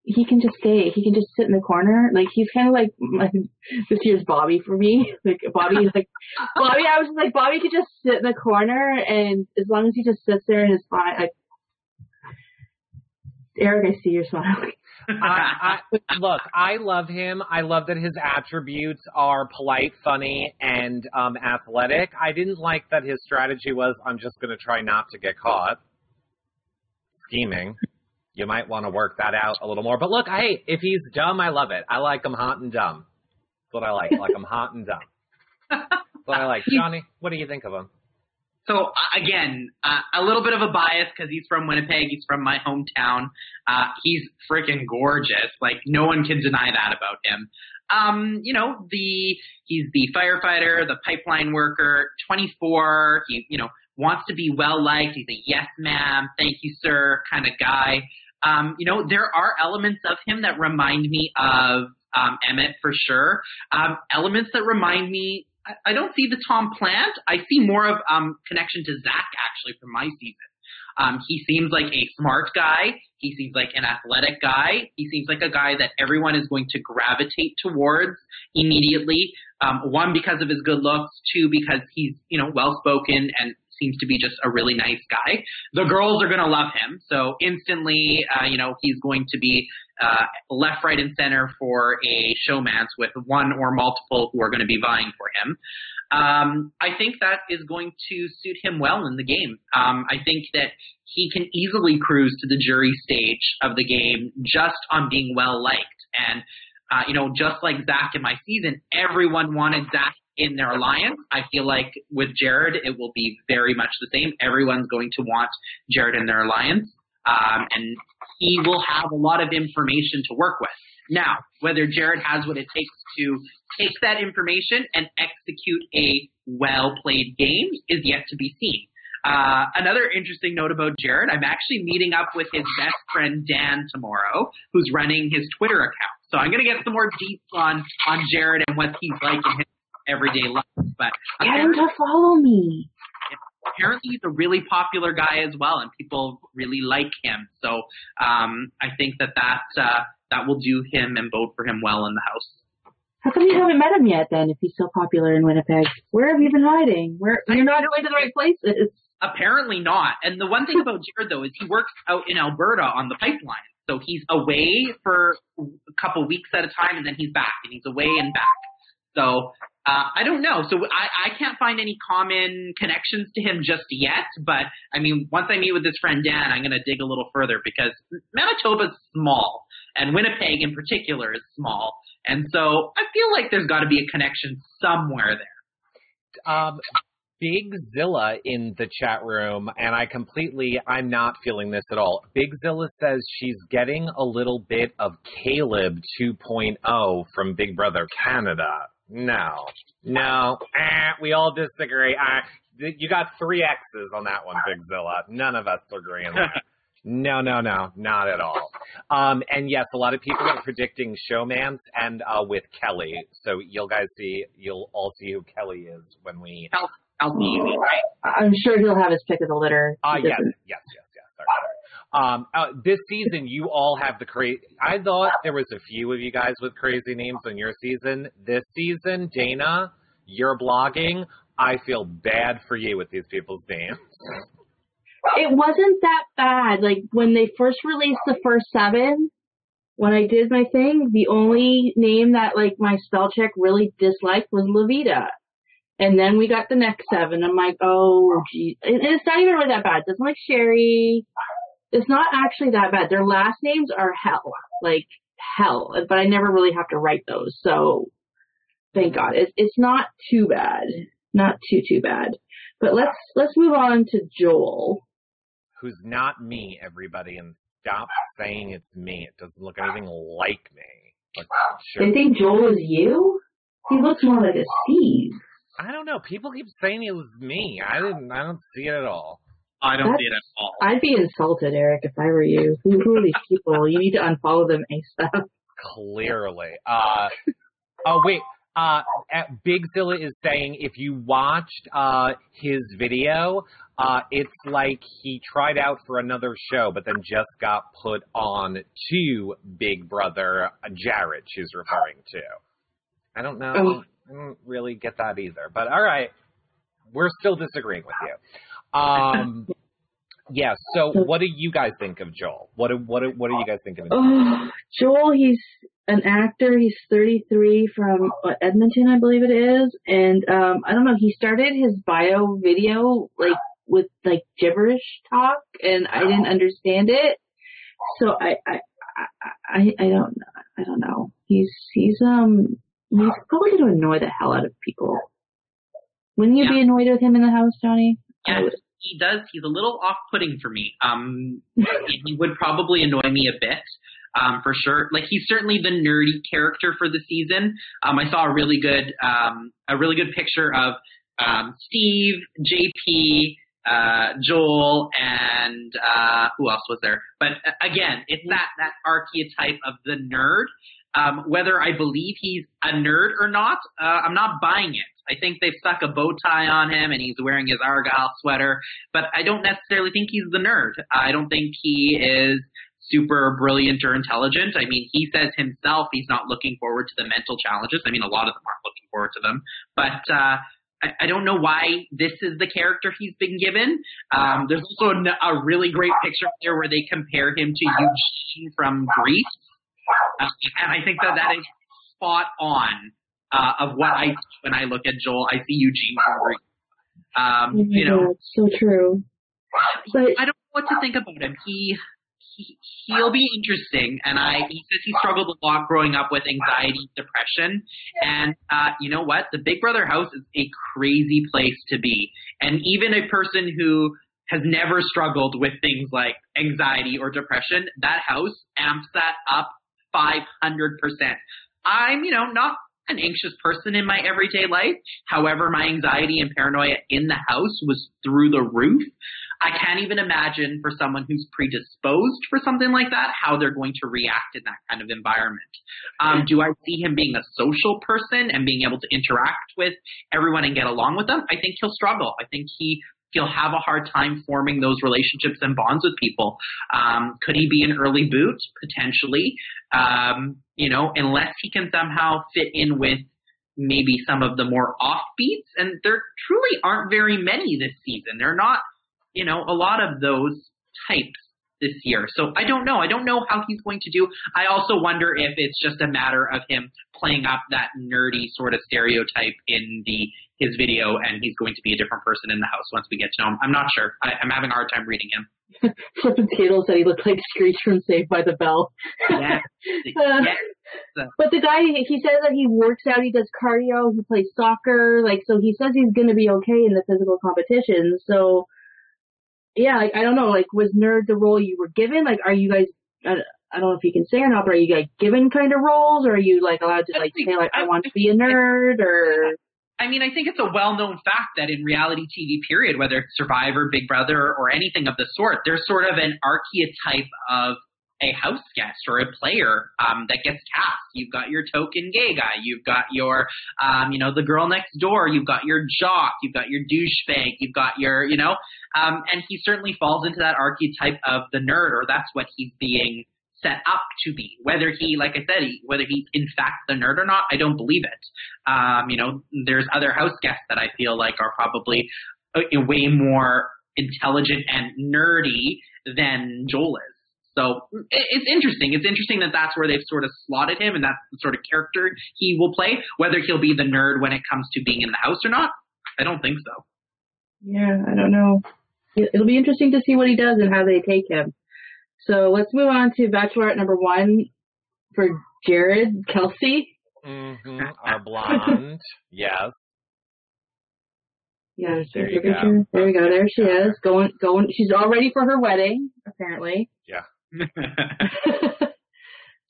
he can just stay. He can just sit in the corner. Like he's kind of like my, this year's Bobby for me. Like Bobby, like Bobby. I was just like Bobby could just sit in the corner, and as long as he just sits there and is fine. Like Eric, I see you're smiling. I, I, look, I love him. I love that his attributes are polite, funny, and um, athletic. I didn't like that his strategy was, I'm just going to try not to get caught. Scheming. You might want to work that out a little more. But look, hey, if he's dumb, I love it. I like him hot and dumb. That's what I like. I like him hot and dumb. That's what I like. Johnny, what do you think of him? So uh, again, uh, a little bit of a bias because he's from Winnipeg. He's from my hometown. Uh, he's freaking gorgeous. Like no one can deny that about him. Um, you know, the he's the firefighter, the pipeline worker, 24. He, you know, wants to be well liked. He's a yes ma'am, thank you sir kind of guy. Um, you know, there are elements of him that remind me of um, Emmett for sure. Um, elements that remind me I- I don't see the Tom Plant. I see more of um connection to Zach actually from my season. Um, he seems like a smart guy. He seems like an athletic guy. He seems like a guy that everyone is going to gravitate towards immediately. Um, one because of his good looks. Two because he's you know well spoken and seems to be just a really nice guy. The girls are going to love him. So instantly, uh, you know, he's going to be uh, left, right, and center for a showmance with one or multiple who are going to be vying for him. Um, I think that is going to suit him well in the game. Um, I think that he can easily cruise to the jury stage of the game just on being well liked. And, uh, you know, just like Zach in my season, everyone wanted Zach in their alliance. I feel like with Jared, it will be very much the same. Everyone's going to want Jared in their alliance, um, and he will have a lot of information to work with. Now, whether Jared has what it takes to take that information and execute a well played game is yet to be seen. Uh, another interesting note about Jared, I'm actually meeting up with his best friend Dan tomorrow, who's running his Twitter account. So I'm going to get some more deets on on Jared and what he's like in his everyday life. But Get him to follow me. apparently he's a really popular guy as well, and people really like him. So um, I think that that uh, that will do him and vote for him well in the House. How come you haven't met him yet then if he's so popular in Winnipeg? Where have you been hiding? Where you're not going to the right places. Apparently not. And the one thing about Jared though is he works out in Alberta on the pipeline. So he's away for a couple weeks at a time and then he's back and he's away and back. So uh, I don't know. So I, I can't find any common connections to him just yet. But I mean, once I meet with his friend Dan, I'm going to dig a little further because Manitoba's small and Winnipeg in particular is small. And so I feel like there's got to be a connection somewhere there. Um, Big Zilla in the chat room, and I completely, I'm not feeling this at all. Big Zilla says she's getting a little bit of Caleb 2.0 from Big Brother Canada. No, no, eh, we all disagree. Uh, you got three X's on that one, Big Zilla. None of us agree on that. No, no, no, not at all. Um, and yes, a lot of people are predicting Showmance and uh, with Kelly. So you'll guys see, you'll all see who Kelly is when we. I'll, I'll see you, right? I'm sure he'll have his pick of the litter. Ah, He yes, yes, yes, yes. Sorry, sorry. Um, uh, this season, you all have the crazy. I thought there was a few of you guys with crazy names on your season. This season, Dana, you're blogging. I feel bad for you with these people's names. It wasn't that bad. Like when they first released the first seven, when I did my thing, the only name that like my spell check really disliked was Loveita. And then we got the next seven. I'm like, oh, gee. And it's not even really that bad. It doesn't like Sherry. It's not actually that bad. Their last names are hell. Like hell. But I never really have to write those. So thank God. It's, it's not too bad. Not too, too bad. But let's, let's move on to Joel. Who's not me, everybody, and stop saying it's me. It doesn't look anything like me. Sure. They think Joel is you? He looks more like a Steve. I don't know. People keep saying it was me. I didn't. I don't see it at all. I don't That's- see it at all. I'd be insulted, Eric, if I were you. Who, who are these people? You need to unfollow them ASAP. Clearly. Uh, oh wait. Uh, at Big Zilla is saying if you watched uh his video, uh, it's like he tried out for another show, but then just got put on to Big Brother Jared. She's referring to. I don't know. Oh. I don't really get that either. But all right, we're still disagreeing with you. Um. Yeah. So, what do you guys think of Joel? What do what do, what do you guys think of him? Oh, Joel, he's an actor. He's 33 from Edmonton, I believe it is. And, um, I don't know, he started his bio video, like, with, like, gibberish talk, and I didn't understand it. So I, I, I, I, I don't, I don't know. He's, he's, um, he's probably going to annoy the hell out of people. Wouldn't you Yeah. be annoyed with him in the house, Johnny? I Yeah, would. He does. He's a little off-putting for me. Um, he would probably annoy me a bit, um, for sure. Like he's certainly the nerdy character for the season. Um, I saw a really good, um, a really good picture of um, Steve, JP, uh, Joel, and uh, who else was there? But uh, again, it's that that archetype of the nerd. Um, whether I believe he's a nerd or not, uh, I'm not buying it. I think they've stuck a bow tie on him and he's wearing his Argyle sweater, but I don't necessarily think he's the nerd. I don't think he is super brilliant or intelligent. I mean, he says himself he's not looking forward to the mental challenges. I mean, a lot of them aren't looking forward to them, but uh, I, don't know why this is the character he's been given. Um, there's also a, a really great picture there where they compare him to Eugene from Grease, uh, and I think that that is spot on uh, of what I see when I look at Joel. I see Eugene from Um, you know, so true. But I don't know what to think about him. He he, he'll be interesting. And I, he says he struggled a lot growing up with anxiety, depression. And, uh, you know what? The Big Brother house is a crazy place to be. And even a person who has never struggled with things like anxiety or depression, that house amps that up 500%. I'm, you know, not an anxious person in my everyday life. However, my anxiety and paranoia in the house was through the roof. I can't even imagine for someone who's predisposed for something like that how they're going to react in that kind of environment. Um, do I see him being a social person and being able to interact with everyone and get along with them? I think he'll struggle. I think he he'll have a hard time forming those relationships and bonds with people. Um, could he be an early boot? Potentially. Um, you know, unless he can somehow fit in with maybe some of the more offbeats, and there truly aren't very many this season. They're not, you know, a lot of those types this year. So I don't know. I don't know how he's going to do. I also wonder if it's just a matter of him playing up that nerdy sort of stereotype in the his video and he's going to be a different person in the house once we get to know him. I'm not sure. I, am having a hard time reading him. Flippin' Skittles said he looked like Screech from Saved by the Bell. Yeah. Uh, But the guy, he says that he works out, he does cardio, he plays soccer, like, so he says he's gonna be okay in the physical competition. So, yeah, like, I don't know, like, was nerd the role you were given? Like, are you guys, I, I don't know if you can say or not, but are you guys given kind of roles, or are you like allowed to like say like I want to be a nerd, or? I mean, I think it's a well-known fact that in reality TV, period, whether it's Survivor, Big Brother, or anything of the sort, there's sort of an archetype of a house guest or a player um, that gets cast. You've got your token gay guy. You've got your, um, you know, the girl next door. You've got your jock. You've got your douchebag. You've got your, you know, um, and he certainly falls into that archetype of the nerd, or that's what he's being set up to be. Whether he, like I said, he, whether he's in fact the nerd or not, I don't believe it. Um, you know, there's other house guests that I feel like are probably uh, way more intelligent and nerdy than Joel is. So it's interesting. It's interesting that that's where they've sort of slotted him, and that's the sort of character he will play. Whether he'll be the nerd when it comes to being in the house or not, I don't think so. Yeah, I don't know. It'll be interesting to see what he does and how they take him. So let's move on to Bachelorette number one for Jared Kelsey. Mm-hmm. Our blonde, yes. Yeah, there you go. There we go. There she is. Going, going. She's all ready for her wedding, apparently. Yeah.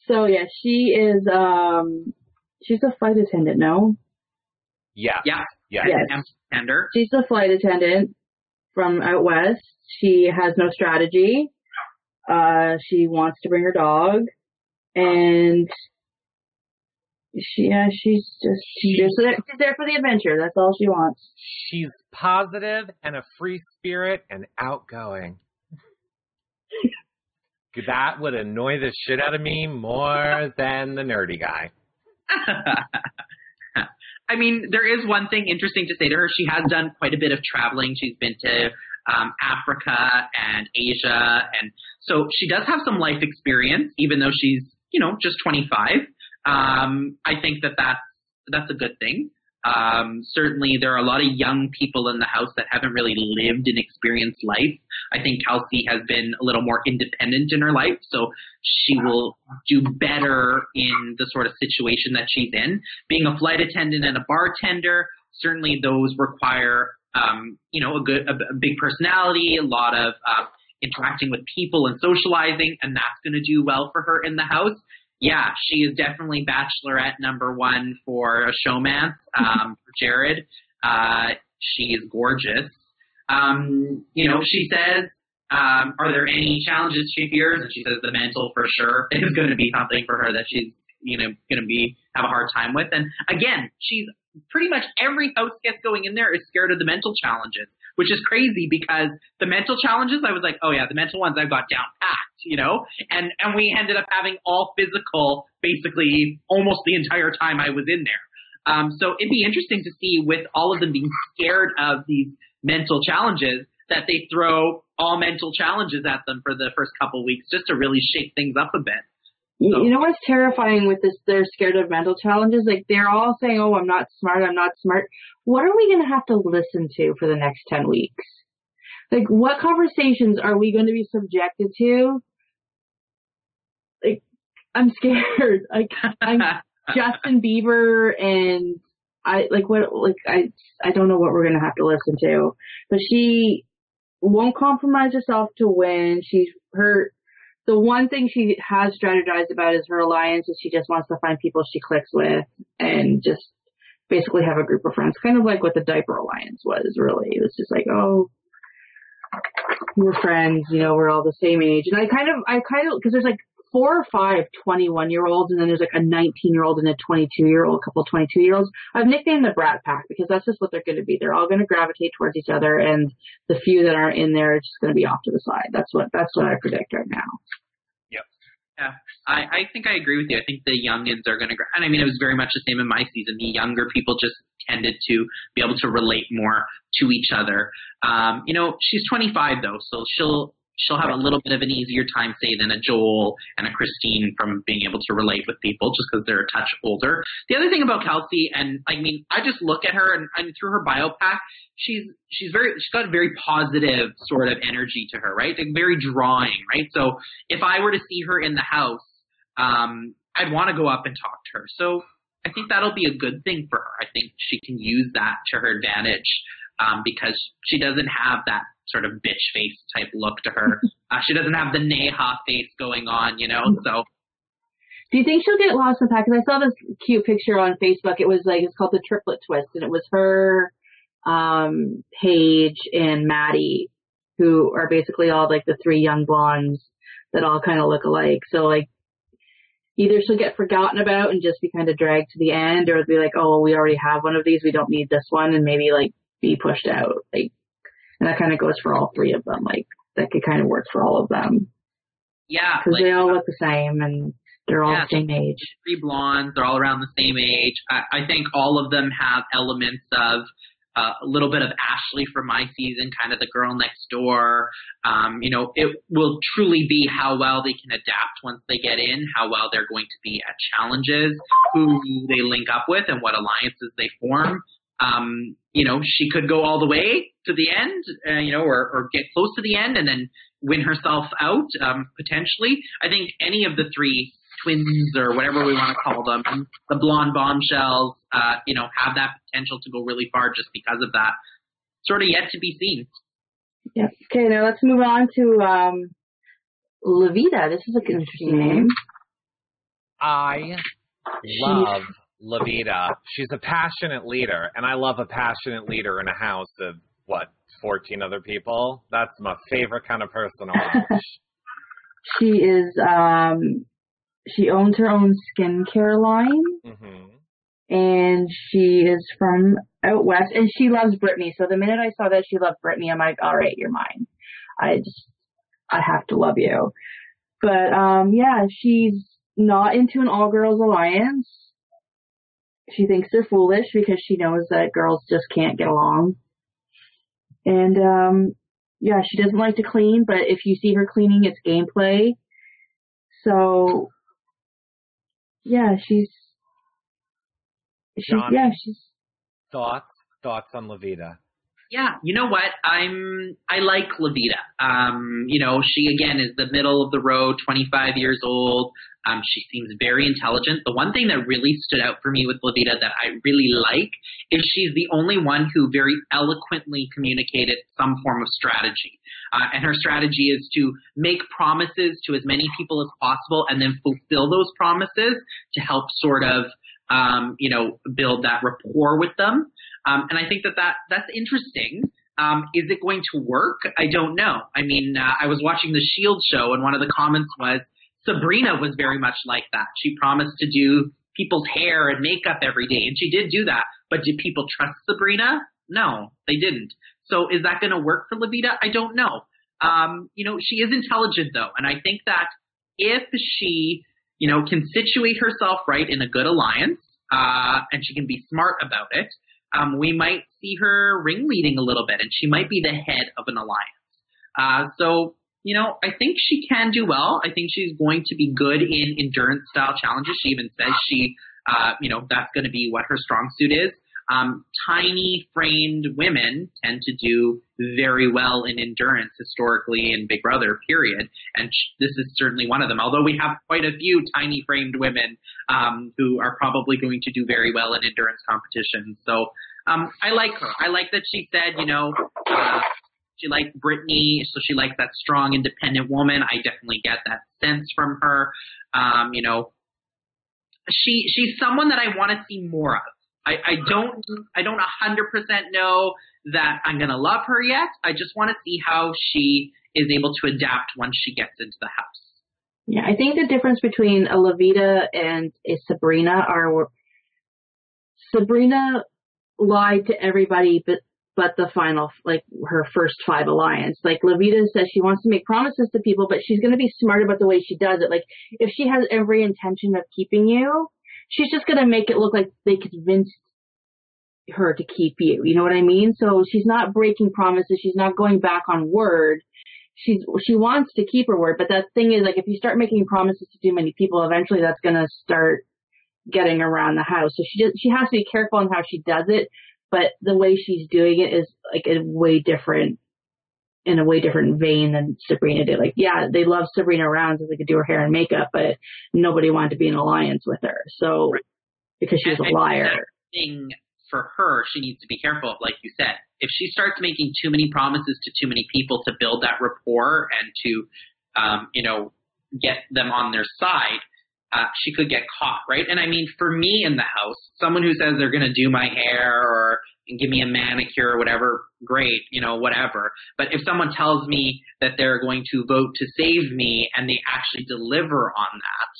so yeah, she is. Um, she's a flight attendant. No. Yeah. Yeah. Yeah. Yes. Tender. She's a flight attendant from out west. She has no strategy. Uh, she wants to bring her dog, and she, yeah, she's just she's just there, she's there for the adventure. That's all she wants. She's positive and a free spirit and outgoing. that would annoy the shit out of me more than the nerdy guy. I mean, there is one thing interesting to say to her. She has done quite a bit of traveling. She's been to um, Africa and Asia, and so she does have some life experience, even though she's you know just 25. Um, I think that that's that's a good thing. Um, certainly, there are a lot of young people in the house that haven't really lived and experienced life. I think Kelsey has been a little more independent in her life, so she will do better in the sort of situation that she's in. Being a flight attendant and a bartender, certainly those require, um, you know, a good, a, a, big personality, a lot of uh, interacting with people and socializing, and that's going to do well for her in the house yeah, she is definitely bachelorette number one for a showmance um, for Jared. Uh, she is gorgeous. Um, you know, she says, um, "Are there any challenges she fears?" And she says, "The mental for sure is going to be something for her that she's you know going to be have a hard time with." And again, she's pretty much every house guest going in there is scared of the mental challenges which is crazy because the mental challenges, I was like, oh yeah, the mental ones I've got down packed, you know? And, and we ended up having all physical basically almost the entire time I was in there. Um, so it'd be interesting to see with all of them being scared of these mental challenges that they throw all mental challenges at them for the first couple weeks just to really shake things up a bit. So. You know what's terrifying with this? They're scared of mental challenges. Like they're all saying, "Oh, I'm not smart. I'm not smart." What are we going to have to listen to for the next ten weeks? Like, what conversations are we going to be subjected to Like, I'm scared. Like I'm Justin Bieber and I like what like I I don't know what we're gonna have to listen to. But she won't compromise herself to win. She's her the one thing she has strategized about is her alliance is she just wants to find people she clicks with and just basically have a group of friends. Kind of like what the diaper alliance was really. It was just like, oh we're friends, you know, we're all the same age. And I kind of I kind of because there's like four or five 21 year olds and then there's like a 19 year old and a 22 year old, a couple 22 year olds. I've nicknamed the Brat Pack because that's just what they're going to be. They're all going to gravitate towards each other and the few that aren't in there are just going to be off to the side. That's what, that's what I predict right now. Yeah, I, I think I agree with you. I think the youngins are going to, and I mean, it was very much the same in my season. The younger people just tended to be able to relate more to each other. Um, you know, she's 25 though, so she'll she'll have a little bit of an easier time, say, than a Joel and a Christine from being able to relate with people just because they're a touch older. The other thing about Kelsey, and I mean, I just look at her and, and through her biopack, she's she's very she's got a very positive sort of energy to her, right? Like very drawing, right? So if I were to see her in the house, um, I'd want to go up and talk to her. So I think that'll be a good thing for her. I think she can use that to her advantage um, because she doesn't have that sort of bitch face type look to her. uh, she doesn't have the Neda face going on, you know. So, do you think she'll get lost in the pack? Because I saw this cute picture on Facebook. It was like it's called the triplet twist, and it was her, um, Paige, and Maddie, who are basically all like the three young blondes that all kind of look alike. So like. Either she'll get forgotten about and just be kind of dragged to the end, or it'll be like, oh, we already have one of these, we don't need this one, and maybe like be pushed out. Like and that kind of goes for all three of them. Like that could kind of work for all of them. Yeah, because like, they all look the same and they're all yeah, the same age. Three blondes, they're all around the same age. I, I think all of them have elements of uh, a little bit of Ashleigh from my season, kind of the girl next door. Um, you know, it will truly be how well they can adapt once they get in, how well they're going to be at challenges, who they link up with, and what alliances they form. Um, you know, she could go all the way to the end, uh, you know, or, or get close to the end and then win herself out, um, potentially. I think any of the three twins or whatever we want to call them, the blonde bombshells, uh, you know, have that potential to go really far just because of that. Sort of yet to be seen. Yeah. Okay, now let's move on to um, Loveita. This is an interesting name. I love Loveita. She's a passionate leader, and I love a passionate leader in a house of what, 14 other people? That's my favorite kind of person to watch. she is, um, she owns her own skincare line. Mm-hmm. And she is from out west, and she loves Britney. So the minute I saw that she loved Britney, I'm like, all right, you're mine. I just, I have to love you. But um, yeah, she's not into an all girls alliance. She thinks they're foolish because she knows that girls just can't get along. And um yeah, she doesn't like to clean, but if you see her cleaning, it's gameplay. So yeah, she's she's Johnny, yeah, she's thoughts thoughts on Loveita. Yeah, you know what? I'm I like Loveita. Um, you know, she again is the middle of the road, 25 years old. Um, she seems very intelligent. The one thing that really stood out for me with Loveita that I really like is she's the only one who very eloquently communicated some form of strategy. Uh, and her strategy is to make promises to as many people as possible and then fulfill those promises to help sort of, um, you know, build that rapport with them. Um, and I think that, that that's interesting. Um, is it going to work? I don't know. I mean, uh, I was watching the Shield show, and one of the comments was Sabrina was very much like that. She promised to do people's hair and makeup every day, and she did do that. But did people trust Sabrina? No, they didn't. So is that going to work for Loveita? I don't know. Um, you know, she is intelligent though, and I think that if she, you know, can situate herself right in a good alliance, uh, and she can be smart about it, um, we might see her ringleading a little bit, and she might be the head of an alliance. Uh, so, you know, I think she can do well. I think she's going to be good in endurance style challenges. She even says she, uh, you know, that's going to be what her strong suit is. Um, tiny framed women tend to do very well in endurance historically in Big Brother, period. And this is certainly one of them. Although we have quite a few tiny framed women um, who are probably going to do very well in endurance competitions. So um, I like her. I like that she said, you know, uh, she liked Britney, so she likes that strong, independent woman. I definitely get that sense from her. Um, you know, she she's someone that I want to see more of. I, I don't I don't hundred percent know that I'm gonna love her yet. I just want to see how she is able to adapt once she gets into the house. Yeah, I think the difference between a Loveita and a Sabrina are Sabrina lied to everybody but but the final like her first five alliance. Like Loveita says she wants to make promises to people, but she's gonna be smart about the way she does it. Like if she has every intention of keeping you, she's just gonna make it look like they convinced her to keep you. You know what I mean? So she's not breaking promises. She's not going back on word. She's she wants to keep her word, but that thing is like if you start making promises to too many people, eventually that's gonna start getting around the house. So she just, she has to be careful on how she does it, but the way she's doing it is like a way different in a way different vein than Sabrina did. Like, yeah, they love Sabrina around so they could do her hair and makeup, but nobody wanted to be in alliance with her. So right. because she was a liar. Thing for her, she needs to be careful of, like you said, if she starts making too many promises to too many people to build that rapport and to, um, you know, get them on their side, uh, she could get caught, right? And I mean, for me in the house, someone who says they're going to do my hair or give me a manicure or whatever, great, you know, whatever. But if someone tells me that they're going to vote to save me and they actually deliver on that,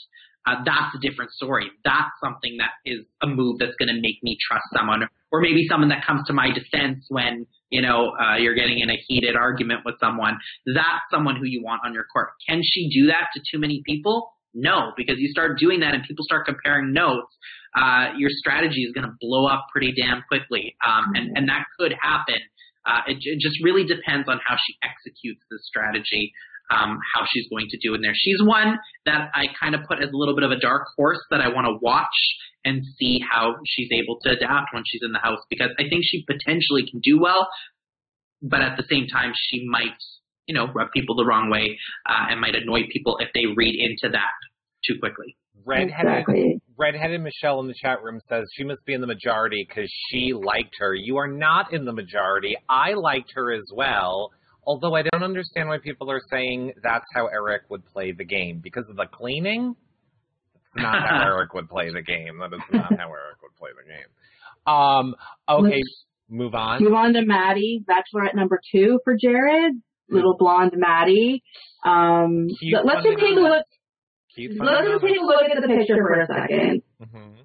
uh, that's a different story. That's something that is a move that's going to make me trust someone, or maybe someone that comes to my defense when you know uh, you're getting in a heated argument with someone. That's someone who you want on your court. Can she do that to too many people? No, because you start doing that and people start comparing notes, uh, your strategy is going to blow up pretty damn quickly, um, and and that could happen. Uh, it, it just really depends on how she executes the strategy um, how she's going to do in there. She's one that I kind of put as a little bit of a dark horse that I want to watch and see how she's able to adapt when she's in the house because I think she potentially can do well, but at the same time she might, you know, rub people the wrong way uh, and might annoy people if they read into that too quickly. Redheaded, exactly. redheaded Michelle in the chat room says she must be in the majority because she liked her. You are not in the majority. I liked her as well. Although I don't understand why people are saying that's how Eric would play the game because of the cleaning. It's not how Eric would play the game. That is not how Eric would play the game. Um, okay, Let's move on. Move on to Maddie, Bachelorette number two for Jared. Little blonde Maddie. Um, let's just take a look. Let's just take a look at the picture for a 2nd mm-hmm.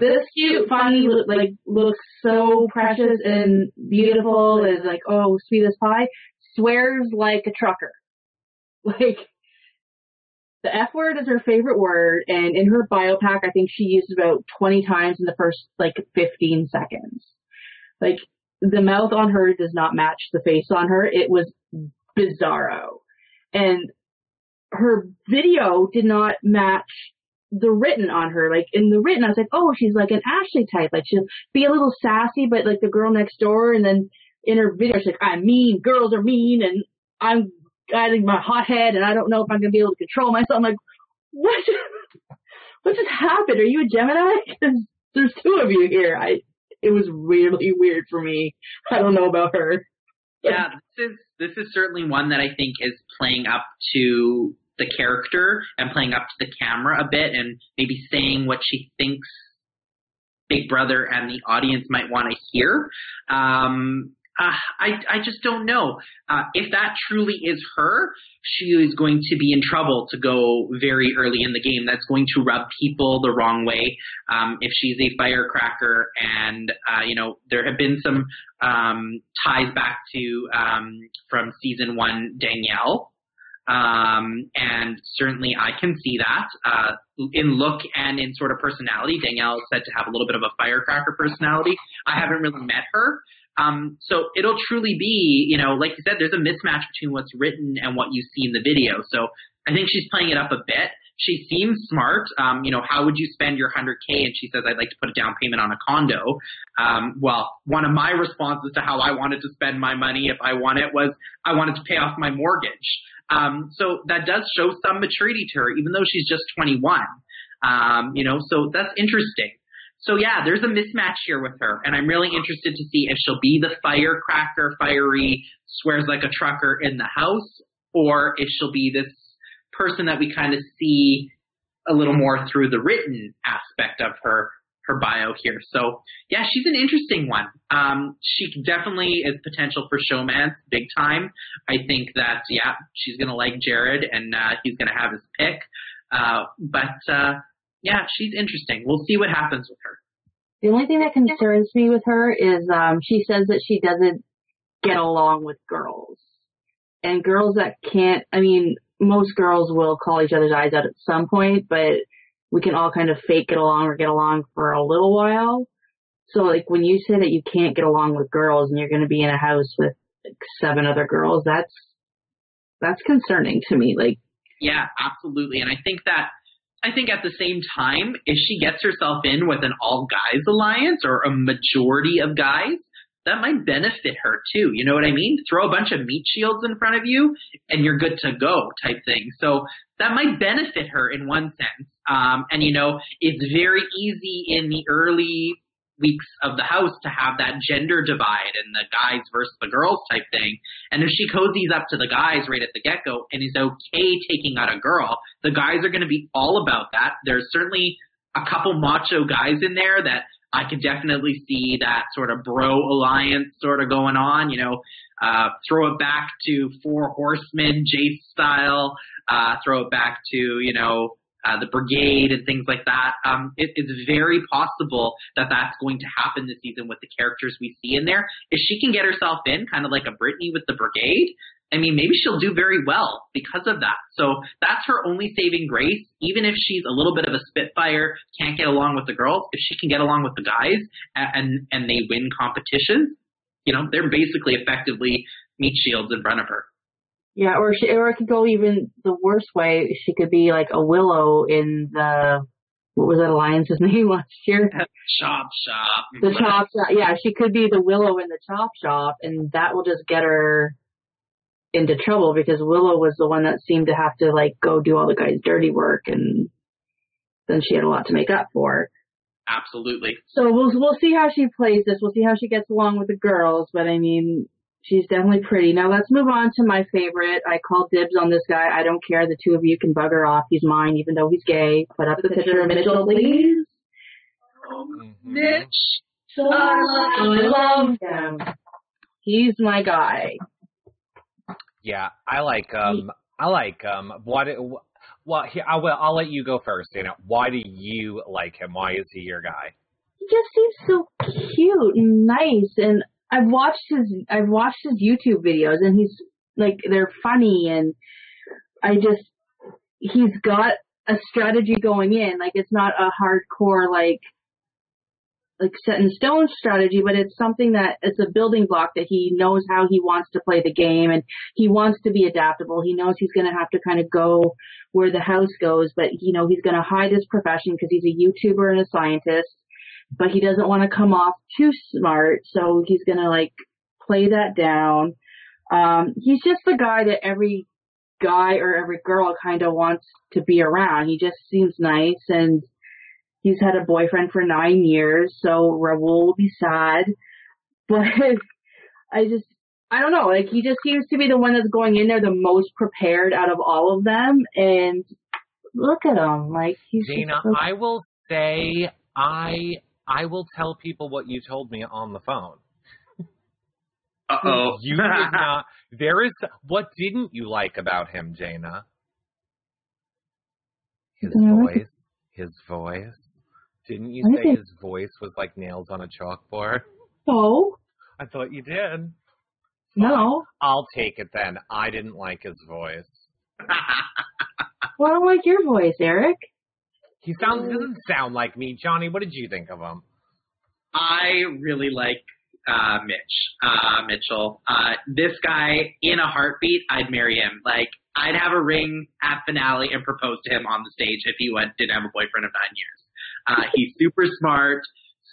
This cute, funny, like looks so precious and beautiful. Is like oh sweet as pie. Swears like a trucker. Like the F word is her favorite word, and in her biopack, I think she used about 20 times in the first like 15 seconds. Like the mouth on her does not match the face on her. It was bizarro, and her video did not match the written on her. Like in the written, I was like, oh, she's like an Ashley type. Like she'll be a little sassy, but like the girl next door. And then in her video, she's like, I'm mean. Girls are mean, and I'm guiding my hot head, and I don't know if I'm gonna be able to control myself. I'm like, what? what just happened? Are you a Gemini? Because there's two of you here. I. It was really weird for me. I don't know about her. Yeah, this is this is certainly one that I think is playing up to the character and playing up to the camera a bit and maybe saying what she thinks Big Brother and the audience might want to hear. Um, uh, I I just don't know uh, if that truly is her. She is going to be in trouble to go very early in the game. That's going to rub people the wrong way. Um, if she's a firecracker, and uh, you know there have been some um, ties back to um, from season one Danielle um, and certainly I can see that uh, in look and in sort of personality. Danielle is said to have a little bit of a firecracker personality. I haven't really met her. Um, so it'll truly be, you know, like you said, there's a mismatch between what's written and what you see in the video. So I think she's playing it up a bit. She seems smart. Um, you know, how would you spend your 100K? And she says, I'd like to put a down payment on a condo. Um, well, one of my responses to how I wanted to spend my money if I won it was I wanted to pay off my mortgage. Um, so that does show some maturity to her, even though she's just 21. Um, you know, so that's interesting. So yeah, there's a mismatch here with her, and I'm really interested to see if she'll be the firecracker, fiery, swears like a trucker in the house, or if she'll be this person that we kind of see a little more through the written aspect of her her bio here. So yeah, she's an interesting one. Um, she definitely is potential for showman, big time. I think that yeah, she's gonna like Jared and uh, he's gonna have his pick. Uh, but uh, yeah, she's interesting. We'll see what happens with her. The only thing that concerns me with her is um, she says that she doesn't get along with girls. And girls that can't, I mean, most girls will call each other's eyes out at some point, but we can all kind of fake get along or get along for a little while. So like when you say that you can't get along with girls and you're going to be in a house with like seven other girls, that's, that's concerning to me. Like, yeah, absolutely. And I think that I think at the same time, if she gets herself in with an all guys alliance or a majority of guys, that might benefit her too. You know what I mean? Throw a bunch of meat shields in front of you and you're good to go type thing. So that might benefit her in one sense. Um, and you know, it's very easy in the early weeks of the house to have that gender divide and the guys versus the girls type thing. And if she cozies up to the guys right at the get go and is okay taking out a girl, the guys are going to be all about that. There's certainly a couple macho guys in there that I could definitely see that sort of bro alliance sort of going on. You know, uh, throw it back to Four Horsemen, Jace style. Uh, throw it back to you know uh, the brigade and things like that. Um, it, it's very possible that that's going to happen this season with the characters we see in there. If she can get herself in, kind of like a Britney with the brigade, I mean, maybe she'll do very well because of that. So that's her only saving grace. Even if she's a little bit of a spitfire, can't get along with the girls, if she can get along with the guys and and they win competitions, you know, they're basically effectively meat shields in front of her. Yeah, or she, or it could go even the worst way. She could be like a willow in the what was that alliance's name last year? Chop shop. The chop shop. Yeah, she could be the willow in the chop shop, and that will just get her into trouble because Willow was the one that seemed to have to like go do all the guys' dirty work, and then she had a lot to make up for. Absolutely. So we'll we'll see how she plays this. We'll see how she gets along with the girls, but I mean, She's definitely pretty. Now let's move on to my favorite. I call dibs on this guy. I don't care. The two of you can bugger off. He's mine, even though he's gay. Put up the picture of Mitchell, please. Mm-hmm. Mitch. So I love him. He's my guy. Yeah, I like um, I like um, what? Well, here, I will. I'll let you go first. You know, why do you like him? Why is he your guy? He just seems so cute and nice, and I've watched his I've watched his YouTube videos and he's like they're funny and I just he's got a strategy going in. Like it's not a hardcore like like set in stone strategy but it's something that it's a building block that he knows how he wants to play the game and he wants to be adaptable. He knows he's going to have to kind of go where the house goes but you know he's going to hide his profession because he's a YouTuber and a scientist but he doesn't want to come off too smart, so he's gonna like play that down. Um, he's just the guy that every guy or every girl kind of wants to be around. He just seems nice and he's had a boyfriend for nine years, so Raul will be sad. But I just, I don't know, like he just seems to be the one that's going in there the most prepared out of all of them. And look at him, like he's. Dana, so- I will say I I will tell people what you told me on the phone. Uh oh. You did not. There is. What didn't you like about him, Jaina? His Yeah. voice. His voice. Didn't you I say think- his voice was like nails on a chalkboard? No, I thought you did. no. I'll take it then. I didn't like his voice. Well, I don't like your voice, Eric. He sounds doesn't sound like me, Johnny. What did you think of him? I really like uh, Mitch, uh, Mitchell. Uh, this guy, in a heartbeat, I'd marry him. Like, I'd have a ring at finale and propose to him on the stage if he went, didn't have a boyfriend of nine years. Uh, he's super smart,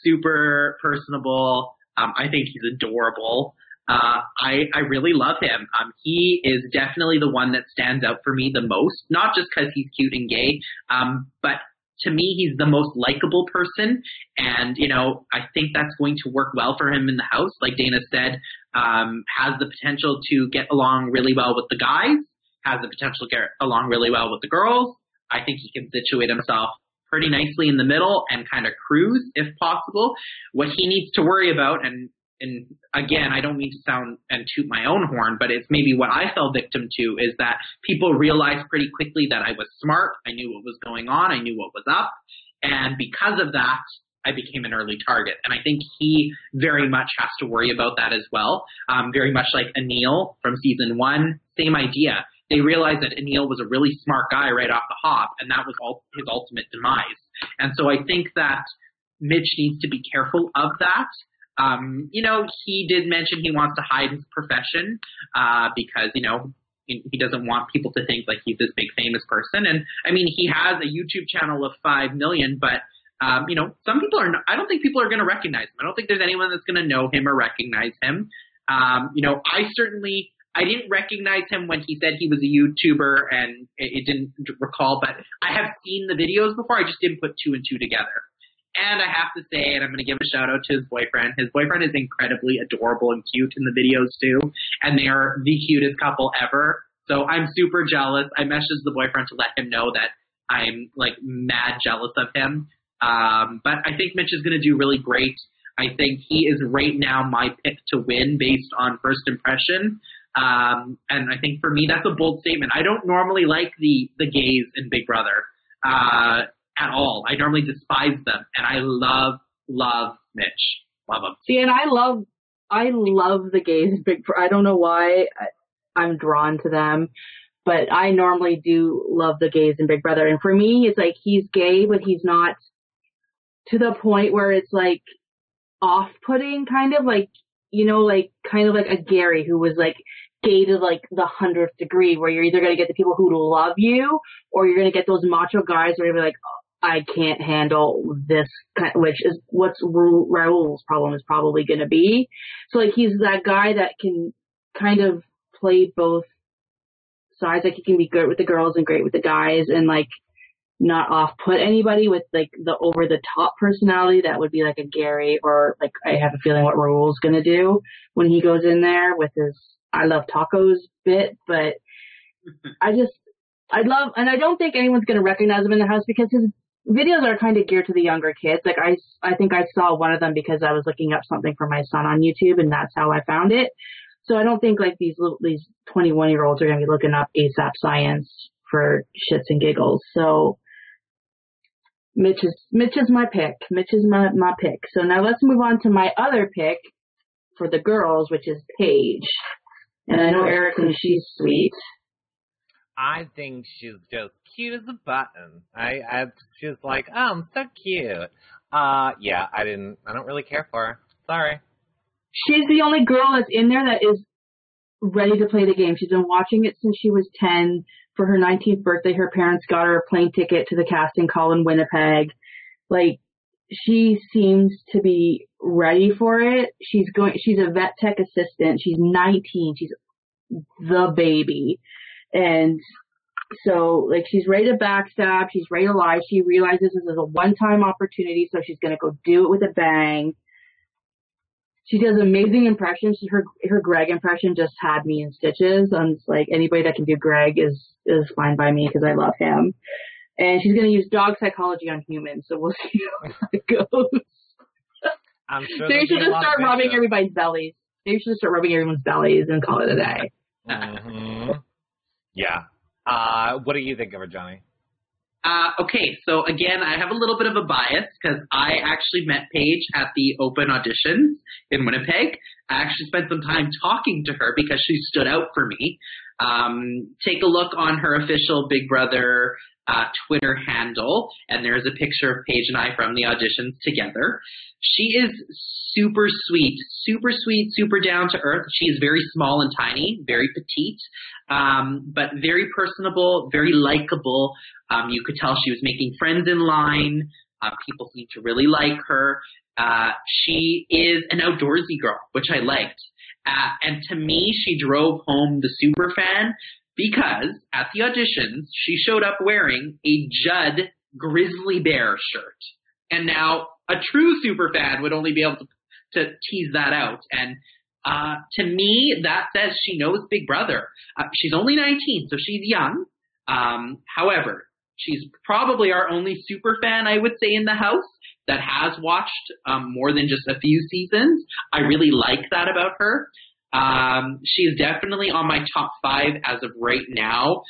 super personable. Um, I think he's adorable. Uh, I, I really love him. Um, he is definitely the one that stands out for me the most, not just because he's cute and gay, um, but to me, he's the most likable person. And, you know, I think that's going to work well for him in the house. Like Dana said, um, has the potential to get along really well with the guys, has the potential to get along really well with the girls. I think he can situate himself pretty nicely in the middle and kind of cruise if possible. What he needs to worry about, and and again, I don't mean to sound and toot my own horn, but it's maybe what I fell victim to is that people realized pretty quickly that I was smart. I knew what was going on. I knew what was up. And because of that, I became an early target. And I think he very much has to worry about that as well. Um, very much like Aneal from season one, same idea. They realized that Aneal was a really smart guy right off the hop, and that was all his ultimate demise. And so I think that Mitch needs to be careful of that. Um, you know, he did mention he wants to hide his profession uh, because you know he, doesn't want people to think like he's this big famous person. And I mean, he has a YouTube channel of five million, but um, you know, some people are. Not, I don't think people are going to recognize him. I don't think there's anyone that's going to know him or recognize him. Um, you know, I certainly I didn't recognize him when he said he was a YouTuber, and it, it didn't recall. But I have seen the videos before. I just didn't put two and two together. And I have to say, and I'm going to give a shout out to his boyfriend. His boyfriend is incredibly adorable and cute in the videos too, and they are the cutest couple ever. So I'm super jealous. I messaged the boyfriend to let him know that I'm like mad jealous of him. Um, but I think Mitch is going to do really great. I think he is right now my pick to win based on first impression. Um, and I think for me, that's a bold statement. I don't normally like the the gays in Big Brother. Uh, at all. I normally despise them, and I love, love Mitch. Love him. See, and I love, I love the gays. In Big, I don't know why I'm drawn to them, but I normally do love the gays in Big Brother. And for me, it's like he's gay, but he's not to the point where it's like off-putting, kind of like you know, like kind of like a Gary who was like gay to like the hundredth degree, where you're either gonna get the people who love you, or you're gonna get those macho guys where you're like, I can't handle this, kind, which is what's Raul's problem is probably going to be. So like he's that guy that can kind of play both sides. Like he can be good with the girls and great with the guys, and like not off put anybody with like the over the top personality that would be like a Gary or like I have a feeling what Raul's going to do when he goes in there with his I love tacos bit, but I just I love, and I don't think anyone's going to recognize him in the house because his videos are kind of geared to the younger kids. Like I, I think I saw one of them because I was looking up something for my son on YouTube, and that's how I found it. So I don't think like these little, these 21 year olds are going to be looking up ASAP science for shits and giggles. So Mitch is Mitch is my pick. Mitch is my my pick. So now let's move on to my other pick for the girls, which is Paige. And I know Erica, she's sweet. I think she's just cute as a button. I, I she's like, oh, I'm so cute. Uh, yeah, I didn't, I don't really care for her. Sorry. She's the only girl that's in there that is ready to play the game. She's been watching it since she was 10. For her 19th birthday, her parents got her a plane ticket to the casting call in Winnipeg. Like, she seems to be ready for it. She's going, she's a vet tech assistant. She's 19. She's the baby. And so, like, she's ready to backstab. She's ready to lie. She realizes this is a one-time opportunity, so she's going to go do it with a bang. She does amazing impressions. Her her Greg impression just had me in stitches. I'm just like anybody that can do Greg is is fine by me because I love him. And she's going to use dog psychology on humans, so we'll see how it goes. I'm sure so you should just start rubbing everybody's bellies. Maybe you should just start rubbing everyone's bellies and call it a day. Mm-hmm. Yeah. Uh, what do you think of her, Johnny? Uh, okay, so again, I have a little bit of a bias because I actually met Paige at the open auditions in Winnipeg. I actually spent some time talking to her because she stood out for me. Um, take a look on her official Big Brother uh, Twitter handle, and there's a picture of Paige and I from the auditions together. She is super sweet, super sweet, super down to earth. She is very small and tiny, very petite, um, but very personable, very likable. Um, you could tell she was making friends in line. Uh, people seem to really like her. Uh, she is an outdoorsy girl, which I liked. Uh, and to me, she drove home the super fan because at the auditions, she showed up wearing a Judd grizzly bear shirt. And now a true super fan would only be able to, to tease that out. And uh, to me, that says she knows Big Brother. Uh, she's only 19, so she's young. Um, however, she's probably our only super fan, I would say, in the house that has watched um, more than just a few seasons. I really like that about her. Um, she's definitely on my top five as of right now.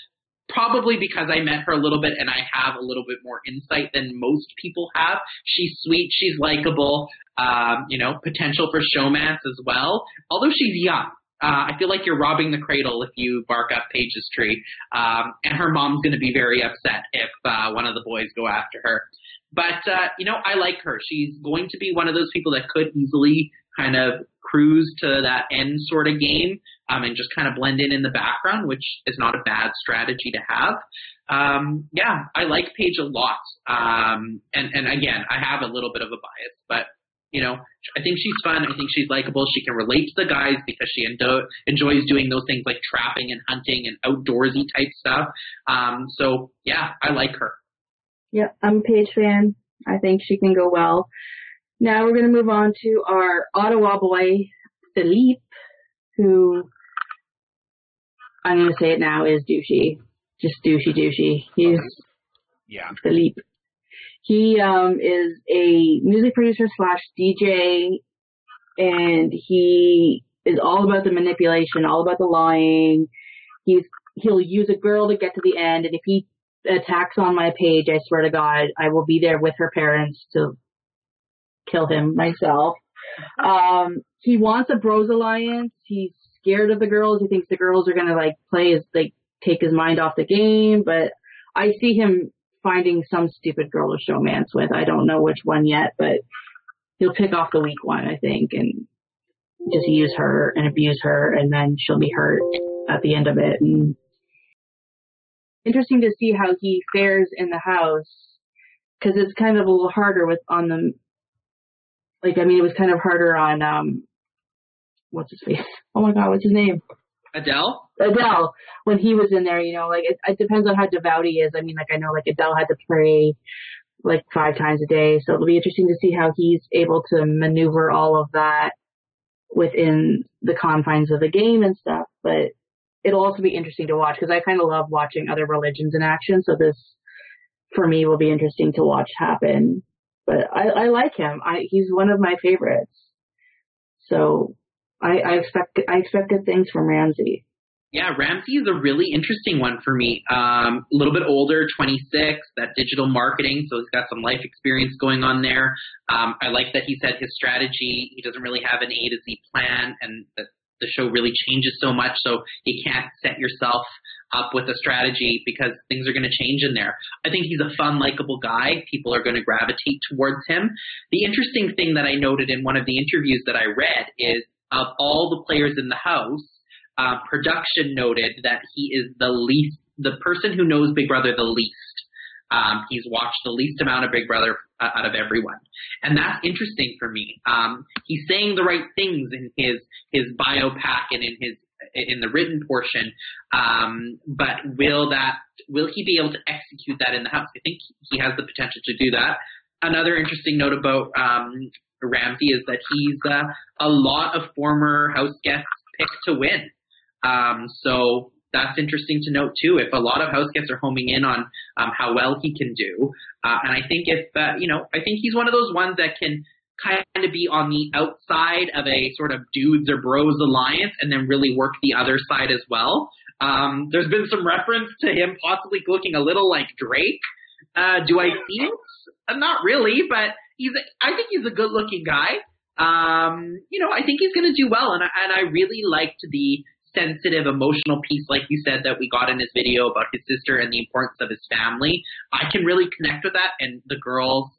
Probably because I met her a little bit and I have a little bit more insight than most people have. She's sweet, she's likable, um, you know, potential for showmance as well. Although she's young, uh, I feel like you're robbing the cradle if you bark up Paige's tree. Um, and her mom's going to be very upset if uh, one of the boys go after her. But, uh, you know, I like her. She's going to be one of those people that could easily kind of cruise to that end sort of game um, and just kind of blend in in the background, which is not a bad strategy to have. Um, yeah, I like Paige a lot. Um, and, and again, I have a little bit of a bias, but you know, I think she's fun. I think she's likable. She can relate to the guys because she endo- enjoys doing those things like trapping and hunting and outdoorsy type stuff. Um, so yeah, I like her. Yeah, I'm a Paige fan. I think she can go well. Now we're going to move on to our Ottawa boy, Philippe, who I'm going to say it now is douchey. Just douchey, douchey. He's Yeah. Philippe. He um, is a music producer slash DJ, and he is all about the manipulation, all about the lying. He's he'll use a girl to get to the end, and if he attacks on my page, I swear to God, I will be there with her parents to kill him myself. Um, he wants a bros alliance. He's scared of the girls. He thinks the girls are gonna like play his like take his mind off the game. But I see him finding some stupid girl to showmance with. I don't know which one yet, but he'll pick off the weak one, I think, and just use her and abuse her, and then she'll be hurt at the end of it. And interesting to see how he fares in the house because it's kind of a little harder with on the like I mean it was kind of harder on um what's his face? Oh my god what's his name? Aneal? Aneal when he was in there you know like it, it depends on how devout he is. I mean like I know like Aneal had to pray like five times a day. So it'll be interesting to see how he's able to maneuver all of that within the confines of the game and stuff. But it'll also be interesting to watch because I kind of love watching other religions in action. So this for me will be interesting to watch happen but I, I like him. I he's one of my favorites. So I, I expect I expect good things from Ramsey. Yeah, Ramsey is a really interesting one for me. Um, a little bit older, 26, that digital marketing, so he's got some life experience going on there. Um, I like that he said his strategy, he doesn't really have an A to Z plan, and that the show really changes so much, so you can't set yourself up with a strategy because things are going to change in there. I think he's a fun, likable guy. People are going to gravitate towards him. The interesting thing that I noted in one of the interviews that I read is of all the players in the house, uh, production noted that he is the least, the person who knows Big Brother the least. Um, he's watched the least amount of Big Brother uh, out of everyone, and that's interesting for me. Um, he's saying the right things in his his biopack and in his in the written portion, um, but will that will he be able to execute that in the house? I think he has the potential to do that. Another interesting note about um, Ramsey is that he's uh, a lot of former house guests picked to win. Um, so that's interesting to note too. If a lot of house guests are homing in on um, how well he can do, uh, and I think if uh, you know, I think he's one of those ones that can kind of be on the outside of a sort of dudes or bros alliance, and then really work the other side as well. Um, there's been some reference to him possibly looking a little like Drake. Uh, do I see it? Uh, not really, but he's. I think he's a good-looking guy. Um, you know, I think he's going to do well, and I, and I really liked the sensitive, emotional piece, like you said, that we got in his video about his sister and the importance of his family. I can really connect with that, and the girls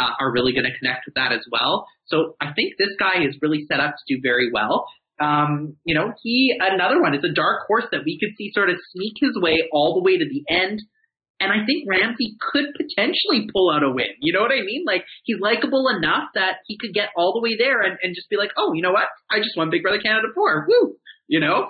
uh, are really going to connect with that as well. So I think this guy is really set up to do very well. Um, you know, he another one. It's a dark horse that we could see sort of sneak his way all the way to the end. And I think Ramsey could potentially pull out a win. You know what I mean? Like he's likable enough that he could get all the way there and, and just be like, oh, you know what? I just won Big Brother Canada 4. Woo! You know?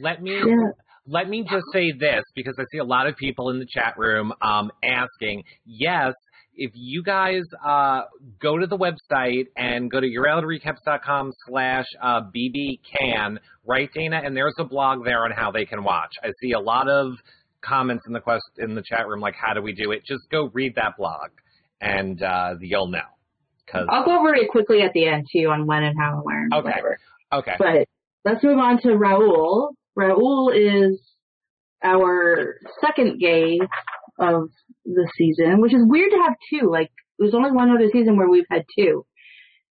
Let me Yeah. let me just say this because I see a lot of people in the chat room um, asking. Yes, if you guys uh, go to the website and go to yourrealityrecaps.com slash uh, bbcan, right, Dana? And there's a blog there on how they can watch. I see a lot of comments in the quest in the chat room like, how do we do it? Just go read that blog, and uh, you'll know. Cause I'll go over it quickly at the end too on when and how and where and Okay. whatever. okay, But let's move on to Raul. Raul is our second gay of the season, which is weird to have two. Like there's only one other season where we've had two.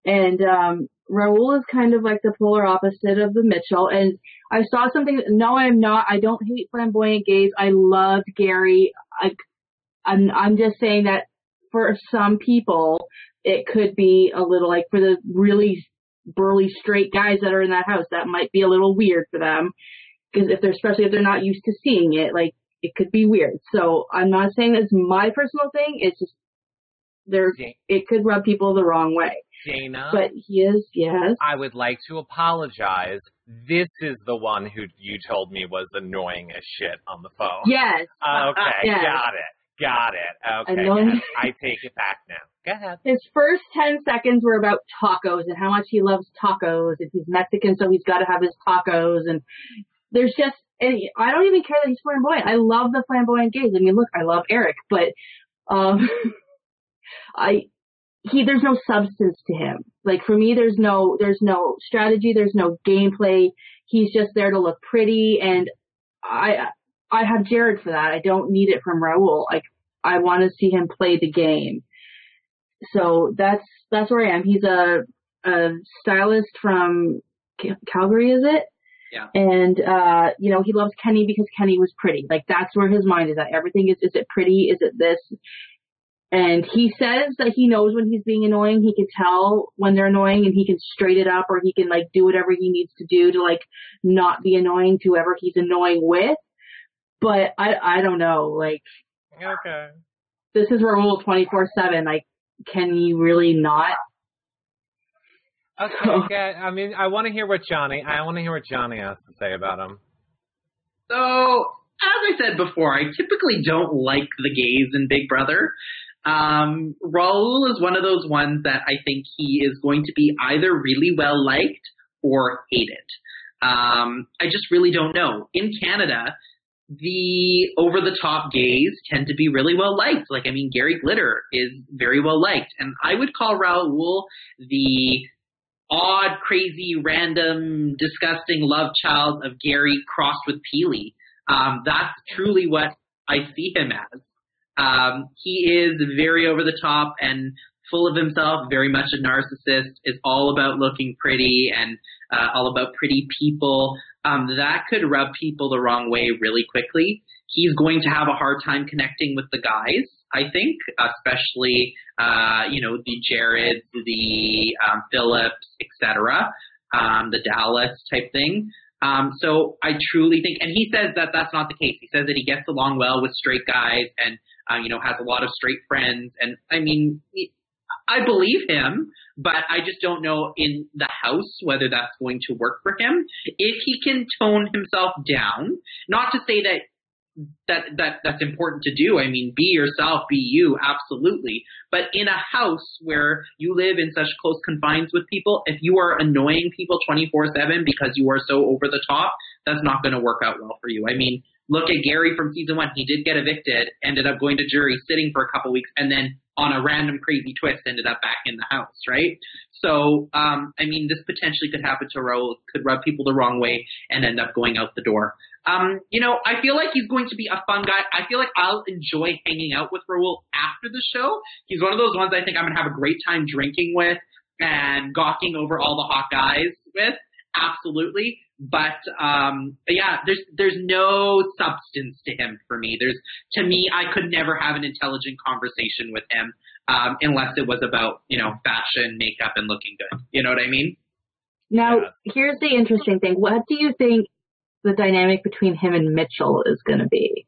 And um Raul is kind of like the polar opposite of the Mitchell. And I saw something no I'm not I don't hate flamboyant gays. I love Gary. I I'm I'm just saying that for some people it could be a little like for the really burly straight guys that are in that house. That might be a little weird for them because if they're especially if they're not used to seeing it, like it could be weird. So I'm not saying it's my personal thing. It's just there. It could rub people the wrong way. Dana. But he is yes. I would like to apologize. This is the one who you told me was annoying as shit on the phone. Yes. Okay, Yes. got it. Got it. Okay. Yes, I take it back now. Go ahead. His first 10 seconds were about tacos and how much he loves tacos and he's Mexican so he's got to have his tacos and there's just, and I don't even care that he's flamboyant. I love the flamboyant gays. I mean, look, I love Eric, but, um, I, he, there's no substance to him. Like for me, there's no, there's no strategy, there's no gameplay. He's just there to look pretty and I, I have Jared for that. I don't need it from Raul. Like, I want to see him play the game so that's that's where I am. He's a a stylist from Cal- Calgary, is it? Yeah. And uh, you know, he loves Kenny because Kenny was pretty. Like that's where his mind is at. Everything is is it pretty? Is it this? And he says that he knows when he's being annoying. He can tell when they're annoying and he can straight it up or he can like do whatever he needs to do to like not be annoying to whoever he's annoying with. But I I don't know. Like Okay. this is Raul 24/7. Like can you really not? Okay. So- okay. I mean, I want to hear what Johnny. I want to hear what Johnny has to say about him. So, as I said before, I typically don't like the gays in Big Brother. Um, Raul is one of those ones that I think he is going to be either really well liked or hated. Um, I just really don't know. In Canada, the over the top gays tend to be really well liked. Like, I mean, Gary Glitter is very well liked. And I would call Raul the odd, crazy, random, disgusting love child of Gary crossed with Peely. Um, that's truly what I see him as. Um, he is very over the top and full of himself, very much a narcissist, is all about looking pretty and uh, all about pretty people. Um, that could rub people the wrong way really quickly. He's going to have a hard time connecting with the guys, I think, especially uh, you know the Jareds, the um, Phillips, etc., um, the Dallas type thing. Um, so I truly think, and he says that that's not the case. He says that he gets along well with straight guys and uh, you know has a lot of straight friends. And I mean, I believe him, but I just don't know in the house whether that's going to work for him. If he can tone himself down, not to say that that that that's important to do. I mean, be yourself, be you, absolutely. But in a house where you live in such close confines with people, if you are annoying people 24/7 because you are so over the top, that's not going to work out well for you. I mean, look at Gary from season 1. He did get evicted, ended up going to jury, sitting for a couple weeks and then on a random crazy twist ended up back in the house, right? So, um, I mean, this potentially could happen to Raul, could rub people the wrong way and end up going out the door. Um, you know, I feel like he's going to be a fun guy. I feel like I'll enjoy hanging out with Raul after the show. He's one of those ones I think I'm going to have a great time drinking with and gawking over all the hot guys with absolutely. But um, yeah, there's there's no substance to him for me. There's to me, I could never have an intelligent conversation with him um, unless it was about you know fashion, makeup, and looking good. You know what I mean? Now, Yes. here's the interesting thing. What do you think the dynamic between him and Mitchell is going to be?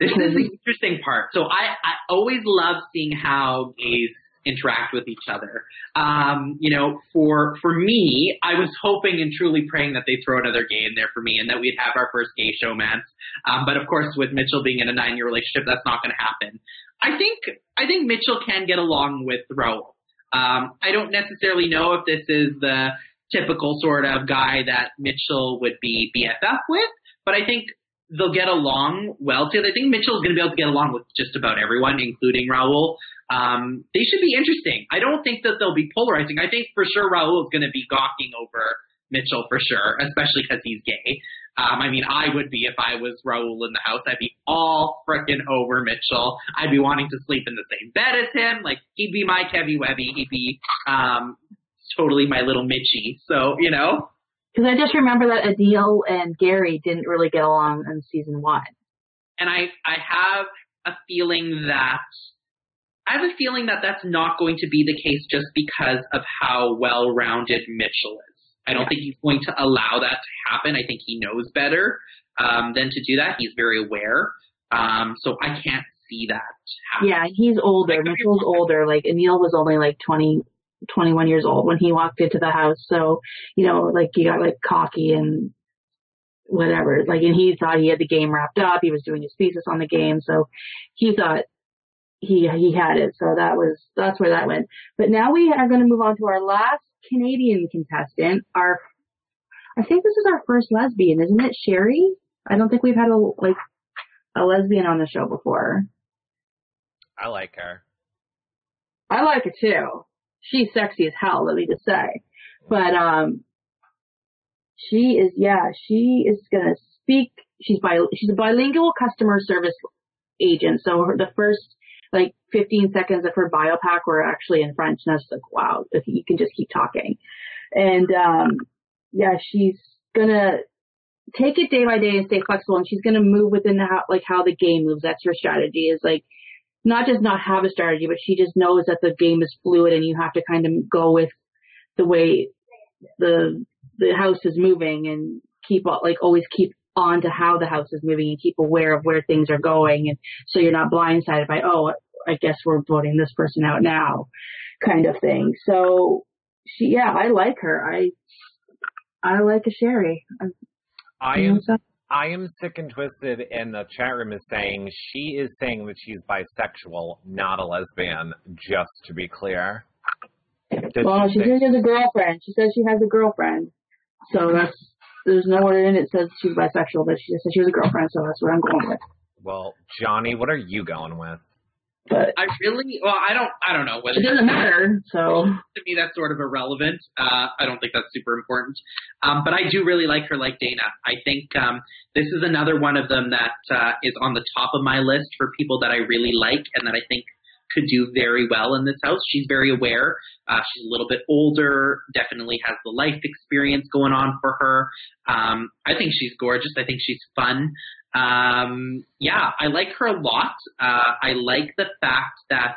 This is the interesting part. So I, I always love seeing how gays interact with each other. Um, you know, for for me, I was hoping and truly praying that they throw another gay in there for me and that we'd have our first gay showmance. Um, but of course, with Mitchell being in a nine year relationship, that's not going to happen. I think I think Mitchell can get along with Raul. Um, I don't necessarily know if this is the typical sort of guy that Mitchell would be BFF with, but I think they'll get along well together. I think Mitchell's going to be able to get along with just about everyone, including Raul. Um, they should be interesting. I don't think that they'll be polarizing. I think for sure Raul is going to be gawking over Mitchell for sure, especially because he's gay. Um, I mean, I would be if I was Raul in the house. I'd be all frickin' over Mitchell. I'd be wanting to sleep in the same bed as him. Like he'd be my Kevy Webby. He'd be um, totally my little Mitchie. So you know, Because I just remember that Aneal and Gary didn't really get along in season one. and I I have a feeling that I have a feeling that that's not going to be the case just because of how well-rounded Mitchell is. I don't think he's going to allow that to happen. I think he knows better um, than to do that. He's very aware, um, so I can't see that. Happen. Yeah, he's older. Mitchell's older. Like Aneal was only like 20, 21 years old when he walked into the house. So, you know, like he got like cocky and whatever. Like, and he thought he had the game wrapped up. He was doing his thesis on the game. So he thought he, he had it. So that was, that's where that went. But now we are going to move on to our last Canadian contestant. Our, I think this is our first lesbian, isn't it? Sherry? I don't think we've had a, like, a lesbian on the show before. I like her. I like her too. She's sexy as hell, let me just say. But um she is yeah, she is gonna speak she's bi she's a bilingual customer service agent. So her, the first like 15 seconds of her bio pack were actually in French and I was like, wow, if you can just keep talking. And um yeah, she's gonna take it day by day and stay flexible and she's gonna move within how like how the game moves. That's her strategy is like not just not have a strategy, but she just knows that the game is fluid and you have to kind of go with the way the the house is moving and keep like always keep on to how the house is moving and keep aware of where things are going and so you're not blindsided by oh I guess we're voting this person out now kind of thing. So she yeah, I like her. I I like a Sherry. I am I am sick and twisted, and the chat room is saying she is saying that she's bisexual, not a lesbian. Just to be clear. Does Well, she she say- says she has a girlfriend. She says she has a girlfriend. So that's there's nowhere in it says she's bisexual, but she just said she has a girlfriend, so that's what I'm going with. well, Johnny, what are you going with? But I really well, I don't I don't know whether it doesn't matter. So to me that's sort of irrelevant. Uh, I don't think that's super important. Um, but I do really like her like Dana. I think um, this is another one of them that uh, is on the top of my list for people that I really like and that I think could do very well in this house. She's very aware. Uh, she's a little bit older, definitely has the life experience going on for her. Um, I think she's gorgeous. I think she's fun. Um, yeah, I like her a lot. Uh, I like the fact that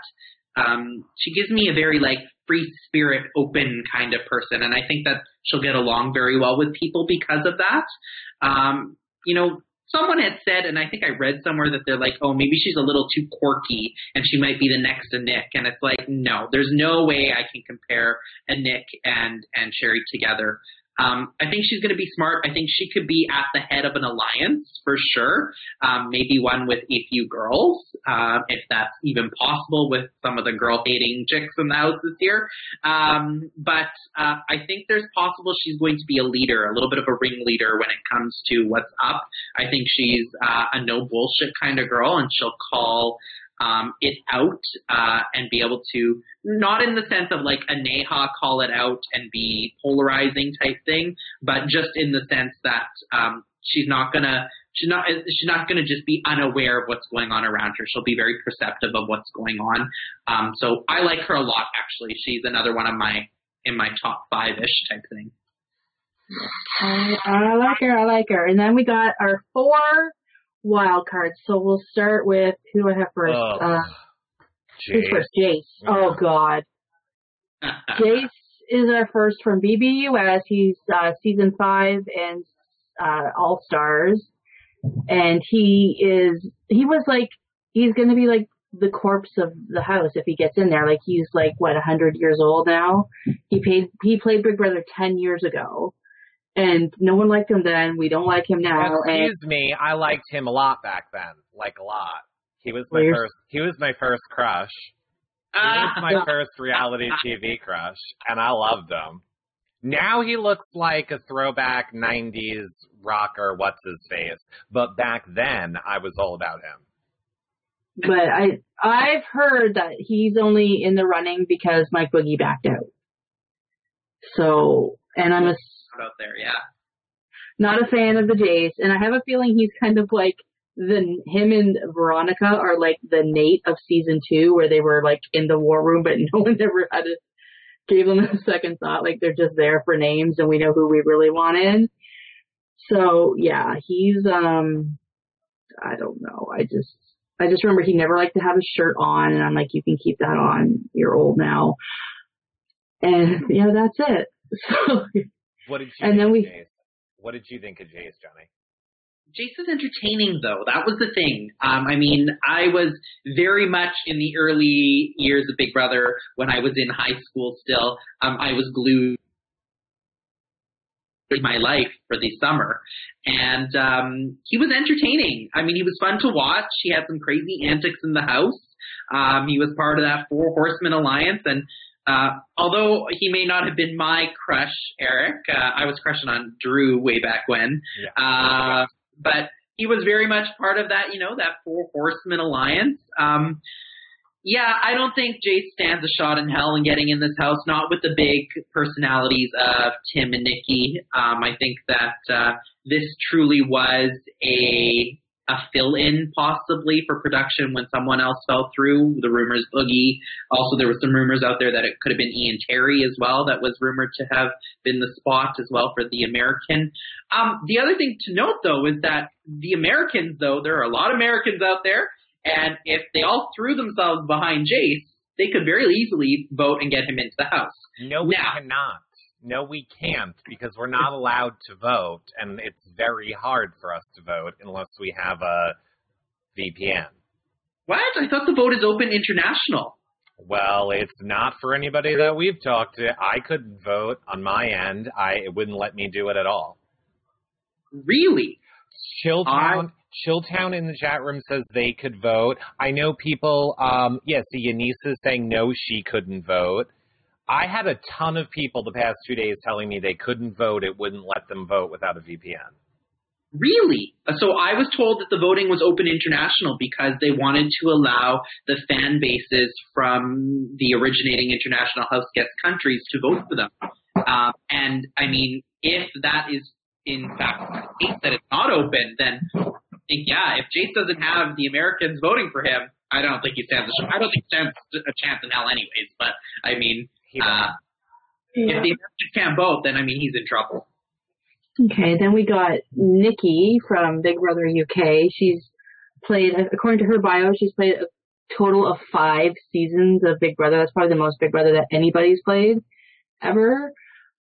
um, she gives me a very like free spirit, open kind of person, and I think that she'll get along very well with people because of that. Um, you know, someone had said, and I think I read somewhere that they're like, oh, maybe she's a little too quirky, and she might be the next to Nick, and it's like, no, there's no way I can compare a Nick and and Sherry together. Um, I think she's going to be smart. I think she could be at the head of an alliance for sure. Um, maybe one with a few girls, um, if that's even possible with some of the girl hating chicks in the house this year. Um, but uh, I think there's possible she's going to be a leader, a little bit of a ringleader when it comes to what's up. I think she's uh, a no bullshit kind of girl, and she'll call um, it out uh, and be able to not in the sense of like a Naeha call it out and be polarizing type thing, but just in the sense that um, she's not gonna she's not she's not gonna just be unaware of what's going on around her. She'll be very perceptive of what's going on. Um, so I like her a lot actually. She's another one of my in my top five ish type thing. I, I like her. I like her. And then we got our four wild cards. So we'll start with who do I have first. Oh, uh, who's Jace. first? Jace. Oh God. Jace is our first from BBUS. He's uh, season five and uh, All Stars, and he is he was like he's going to be like the corpse of the house if he gets in there. Like he's like what a hundred years old now. He paid he played Big Brother ten years ago, and no one liked him then. We don't like him now. And Excuse me, I liked him a lot back then, like a lot. He was my Well, first. He was my first crush. He ah. was my first reality TV crush, and I loved him. Now he looks like a throwback '90s rocker. What's his face? But back then, I was all about him. but I I've heard that he's only in the running because Mike Boogie backed out. So, and I'm a out there, yeah. not a fan of the Jace, and I have a feeling he's kind of like the him and Veronica are like the Nate of season two, where they were like in the war room, but no one ever had a gave them a second thought. Like they're just there for names, and we know who we really want in. So yeah, he's um, I don't know. I just I just remember he never liked to have his shirt on, and I'm like, you can keep that on. You're old now. And yeah, that's it. So What did you And think then of we- Jace? What did you think of Jace, Johnny? Jace is entertaining though. That was the thing. Um, I mean, I was very much in the early years of Big Brother when I was in high school still. Um, I was glued in my life for the summer. And um, he was entertaining. I mean, he was fun to watch. He had some crazy antics in the house. Um, he was part of that Four Horsemen Alliance. And uh, although he may not have been my crush, Eric, uh, I was crushing on Drew way back when. Uh, but he was very much part of that, you know, that Four Horsemen Alliance. Um, yeah, I don't think Jace stands a shot in hell in getting in this house. Not with the big personalities of Tim and Nikki. Um, I think that uh, this truly was a a fill-in possibly for production when someone else fell through. The rumors Boogie. Also, there were some rumors out there that it could have been Ian Terry as well. That was rumored to have been the spot as well for the American. Um, the other thing to note though is that the Americans, though, there are a lot of Americans out there, and if they all threw themselves behind Jace, they could very easily vote and get him into the house. No, we Now- cannot. No, we can't because we're not allowed to vote, and it's very hard for us to vote unless we have a VPN. What? I thought the vote is open international. Well, it's not for anybody that we've talked to. I couldn't vote on my end. I it wouldn't let me do it at all. Really? Chilltown, Chilltown in the chat room says they could vote. I know people. Um, yes, yeah, Yanisa is saying no, she couldn't vote. I had a ton of people the past two days telling me they couldn't vote. It wouldn't let them vote without a VPN. Really? So I was told that the voting was open international because they wanted to allow the fan bases from the originating international house guest countries to vote for them. Um, and I mean, if that is in fact the case that it's not open, then yeah, if Jace doesn't have the Americans voting for him, I don't think he stands. A, I don't think he stands a chance in hell, anyways. But I mean, He uh, if the Americans can't vote, then I mean he's in trouble. Okay, then we got Nikki from Big Brother UK. She's played, according to her bio, she's played a total of five seasons of Big Brother. That's probably the most Big Brother that anybody's played ever.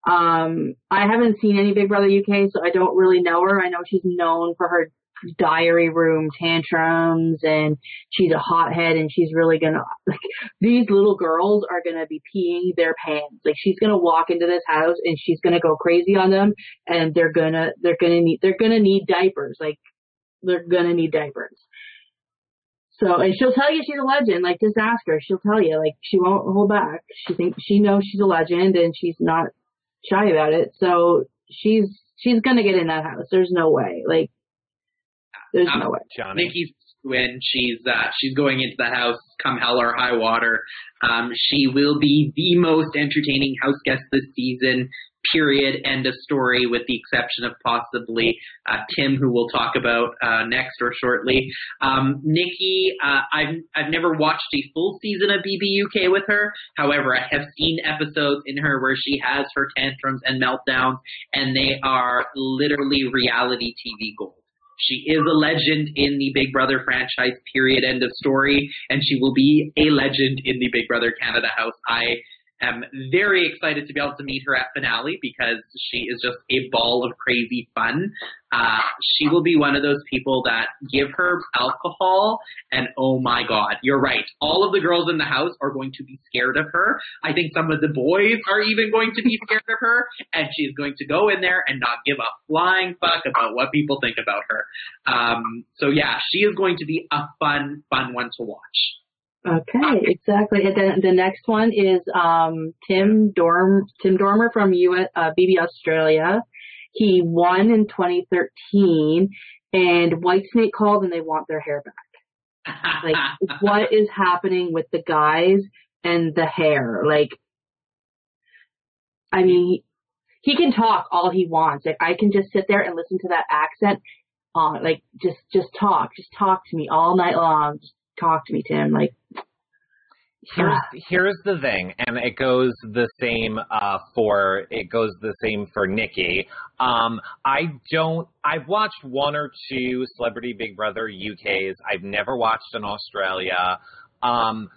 Um, I haven't seen any Big Brother UK, so I don't really know her. I know she's known for her diary room tantrums and she's a hothead and she's really gonna like these little girls are gonna be peeing their pants. Like she's gonna walk into this house and she's gonna go crazy on them and they're gonna they're gonna need they're gonna need diapers. Like they're gonna need diapers. So and she'll tell you she's a legend like just ask her she'll tell you like she won't hold back. She thinks she knows she's a legend and she's not shy about it. So she's she's gonna get in that house. There's no way. Like there's no way Johnny. Nikki's when she's uh, she's going into the house, come hell or high water. Um, she will be the most entertaining house guest this season period, end of story, with the exception of possibly uh, Tim, who we'll talk about uh, next or shortly. Um, Nikki, uh, I've I've never watched a full season of BBUK with her. However, I have seen episodes in her where she has her tantrums and meltdowns, and they are literally reality TV gold. She is a legend in the Big Brother franchise, period, end of story, and she will be a legend in the Big Brother Canada house. I am very excited to be able to meet her at finale because she is just a ball of crazy fun. Uh, she will be one of those people that give her alcohol, and oh my god, you're right. All of the girls in the house are going to be scared of her. I think some of the boys are even going to be scared of her, and she's going to go in there and not give a flying fuck about what people think about her. Um, so yeah, she is going to be a fun, fun one to watch. Okay, exactly. And then the next one is um, Tim Dorm Tim Dormer from US, uh, BB Australia. He won in 2013, and Whitesnake called and they want their hair back. Like, what is happening with the guys and the hair? Like, I mean, he, can talk all he wants. Like, I can just sit there and listen to that accent. Uh, like, just just talk, just talk to me all night long. Just talk to me, Tim. Like, here's here's the thing, and it goes the same uh, for it goes the same for Nikki. Um, I don't. I've watched one or two Celebrity Big Brother UK's. I've never watched in Australia. Um,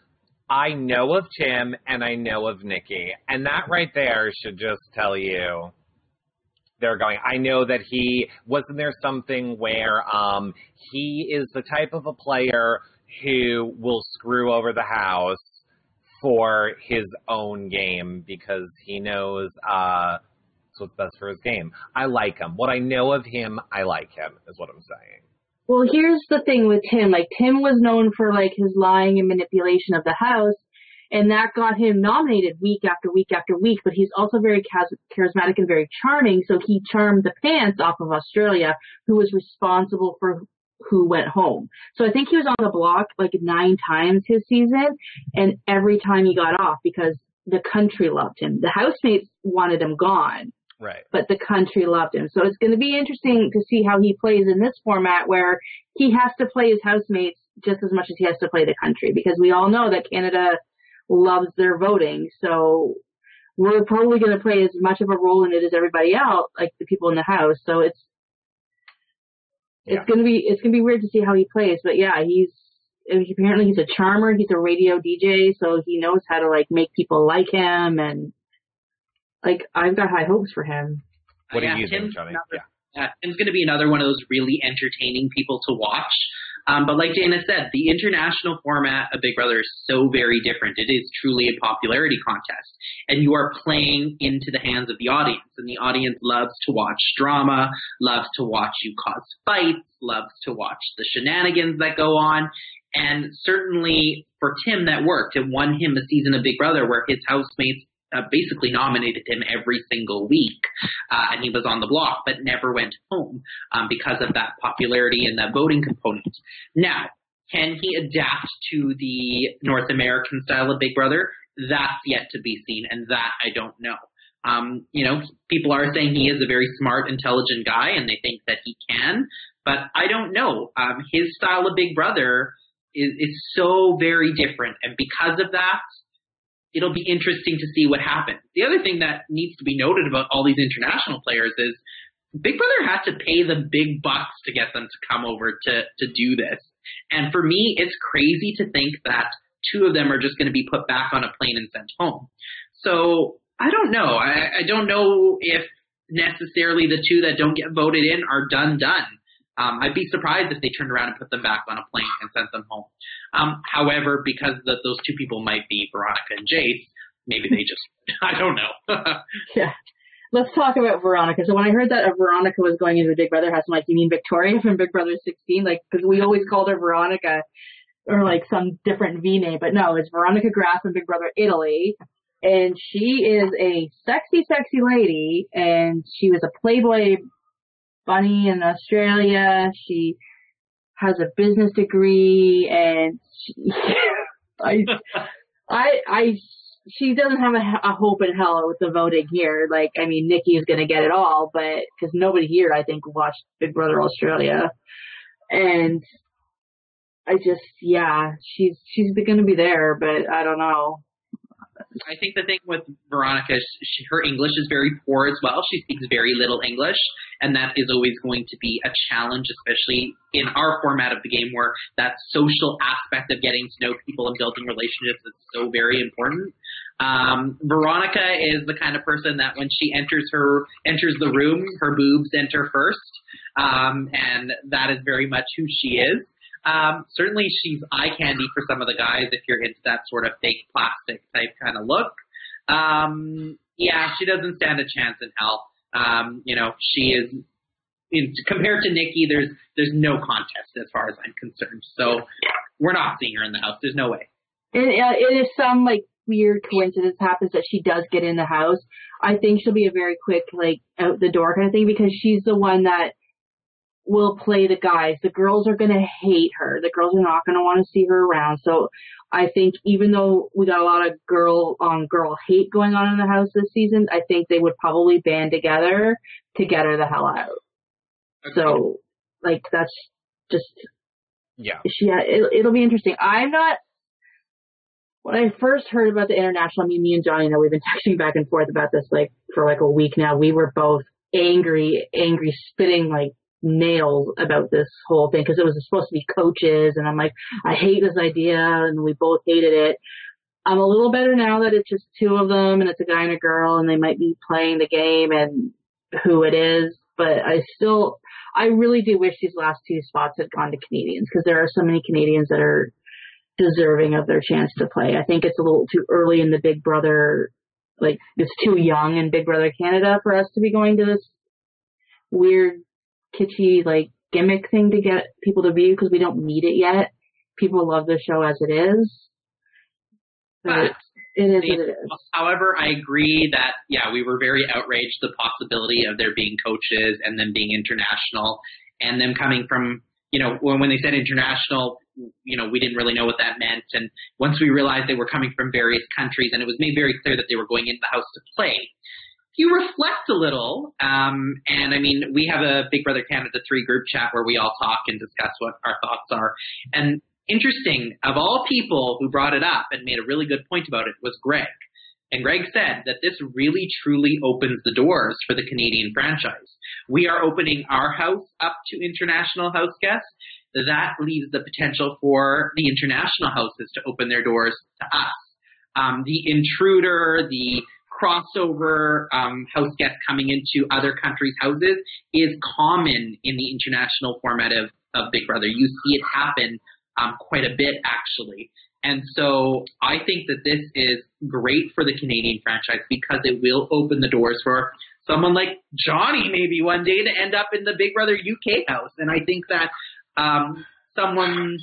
I know of Tim and I know of Nikki, and that right there should just tell you they're going. I know that he wasn't there something where um, he is the type of a player who will screw over the house for his own game because he knows uh, what's best for his game. I like him. What I know of him, I like him, is what I'm saying. Well, here's the thing with Tim. Like, Tim was known for, like, his lying and manipulation of the house, and that got him nominated week after week after week, but he's also very charismatic and very charming, so he charmed the pants off of Australia, who was responsible for who went home. So I think he was on the block like nine times his season, and every time he got off because the country loved him. The housemates wanted him gone. Right. But the country loved him. So it's going to be interesting to see how he plays in this format where he has to play his housemates just as much as he has to play the country because we all know that Canada loves their voting. So we're probably going to play as much of a role in it as everybody else, like the people in the house. So it's it's gonna be it's gonna be weird to see how he plays, but yeah, he's apparently he's a charmer. He's a radio DJ, so he knows how to like make people like him, and like I've got high hopes for him. What yeah, do you think, Johnny? Yeah. uh, Tim's going to be another one of those really entertaining people to watch. Um, but like Dana said, the international format of Big Brother is so very different. It is truly a popularity contest. And you are playing into the hands of the audience. And the audience loves to watch drama, loves to watch you cause fights, loves to watch the shenanigans that go on. And certainly for Tim, that worked. It won him a season of Big Brother where his housemates uh, basically nominated him every single week, uh, and he was on the block, but never went home um, because of that popularity and that voting component. Now, can he adapt to the North American style of Big Brother? That's yet to be seen, and that I don't know. Um, you know, people are saying he is a very smart, intelligent guy, and they think that he can, but I don't know. Um, his style of Big Brother is, is so very different, and because of that, it'll be interesting to see what happens. The other thing that needs to be noted about all these international players is Big Brother has to pay the big bucks to get them to come over to, to do this. And for me, it's crazy to think that two of them are just going to be put back on a plane and sent home. So I don't know. I, I don't know if necessarily the two that don't get voted in are done done. Um, I'd be surprised if they turned around and put them back on a plane and sent them home. Um, however, because the, those two people might be Veronica and Jace, maybe they just, I don't know. Yeah. Let's talk about Veronica. So when I heard that uh, Veronica was going into the Big Brother house, I'm like, you mean Victoria from Big Brother 16? Like, because we always called her Veronica or like some different V name, but no, it's Veronica Graf from Big Brother Italy. And she is a sexy, sexy lady, and she was a Playboy bunny in Australia. She has a business degree, and she, I, I, I she doesn't have a, a hope in hell with the voting here. Like, I mean, Nikki's gonna get it all, but because nobody here, I think, watched Big Brother Australia, and I just, yeah, she's she's gonna be there, but I don't know. I think the thing with Veronica, she, her English is very poor as well. She speaks very little English, and that is always going to be a challenge, especially in our format of the game where that social aspect of getting to know people and building relationships is so very important. Um, Veronica is the kind of person that when she enters her enters the room, her boobs enter first, um, and that is very much who she is. Um, certainly, she's eye candy for some of the guys if you're into that sort of fake plastic type kind of look. Um, yeah, she doesn't stand a chance in hell. Um, you know, she is in, compared to Nikki. There's there's no contest as far as I'm concerned. So we're not seeing her in the house. There's no way. And uh, it is some like weird coincidence happens that she does get in the house. I think she'll be a very quick like out the door kind of thing because she's the one that will play the guys. The girls are going to hate her. The girls are not going to want to see her around. So I think even though we got a lot of girl on girl hate going on in the house this season, I think they would probably band together to get her the hell out. Okay. So like that's just yeah. She it, it'll be interesting. I'm not when I first heard about the international, I mean, me and Johnny know we've been texting back and forth about this like for like a week now. We were both angry, angry, spitting like nails about this whole thing because it was supposed to be coaches and I'm like, I hate this idea and we both hated it. I'm a little better now that it's just two of them and it's a guy and a girl and they might be playing the game and who it is, but I still, I really do wish these last two spots had gone to Canadians because there are so many Canadians that are deserving of their chance to play. I think it's a little too early in the Big Brother, like it's too young in Big Brother Canada for us to be going to this weird kitschy like gimmick thing to get people to view because we don't need it yet. People love the show as it is. But it is what it is. However, I agree that yeah, we were very outraged the possibility of there being coaches and them being international and them coming from you know when when they said international you know we didn't really know what that meant and once we realized they were coming from various countries and it was made very clear that they were going into the house to play you reflect a little, um, and I mean, we have a Big Brother Canada 3 group chat where we all talk and discuss what our thoughts are. And interesting, of all people who brought it up and made a really good point about it was Greg. And Greg said that this really truly opens the doors for the Canadian franchise. We are opening our house up to international house guests. That leaves the potential for the international houses to open their doors to us. Um, the intruder, the crossover um, house guests coming into other countries' houses is common in the international format of, of Big Brother. You see it happen um, quite a bit, actually. And so I think that this is great for the Canadian franchise because it will open the doors for someone like Johnny maybe one day to end up in the Big Brother UK house. And I think that um, someone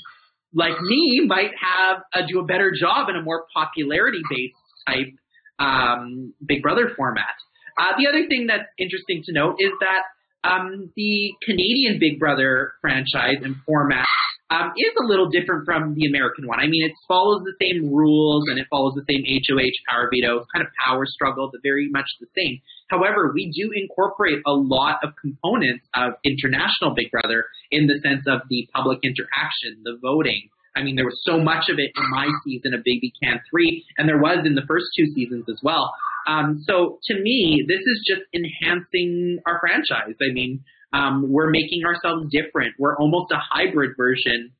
like me might have uh, do a better job in a more popularity based type um, Big Brother format. Uh, the other thing that's interesting to note is that um, the Canadian Big Brother franchise and format um, is a little different from the American one. I mean, it follows the same rules and it follows the same HOH power veto kind of power struggle, but very much the same. However, we do incorporate a lot of components of international Big Brother in the sense of the public interaction, the voting, I mean, there was so much of it in my season of BBCAN 3, and there was in the first two seasons as well. Um, so to me, this is just enhancing our franchise. I mean, um, we're making ourselves different. We're almost a hybrid version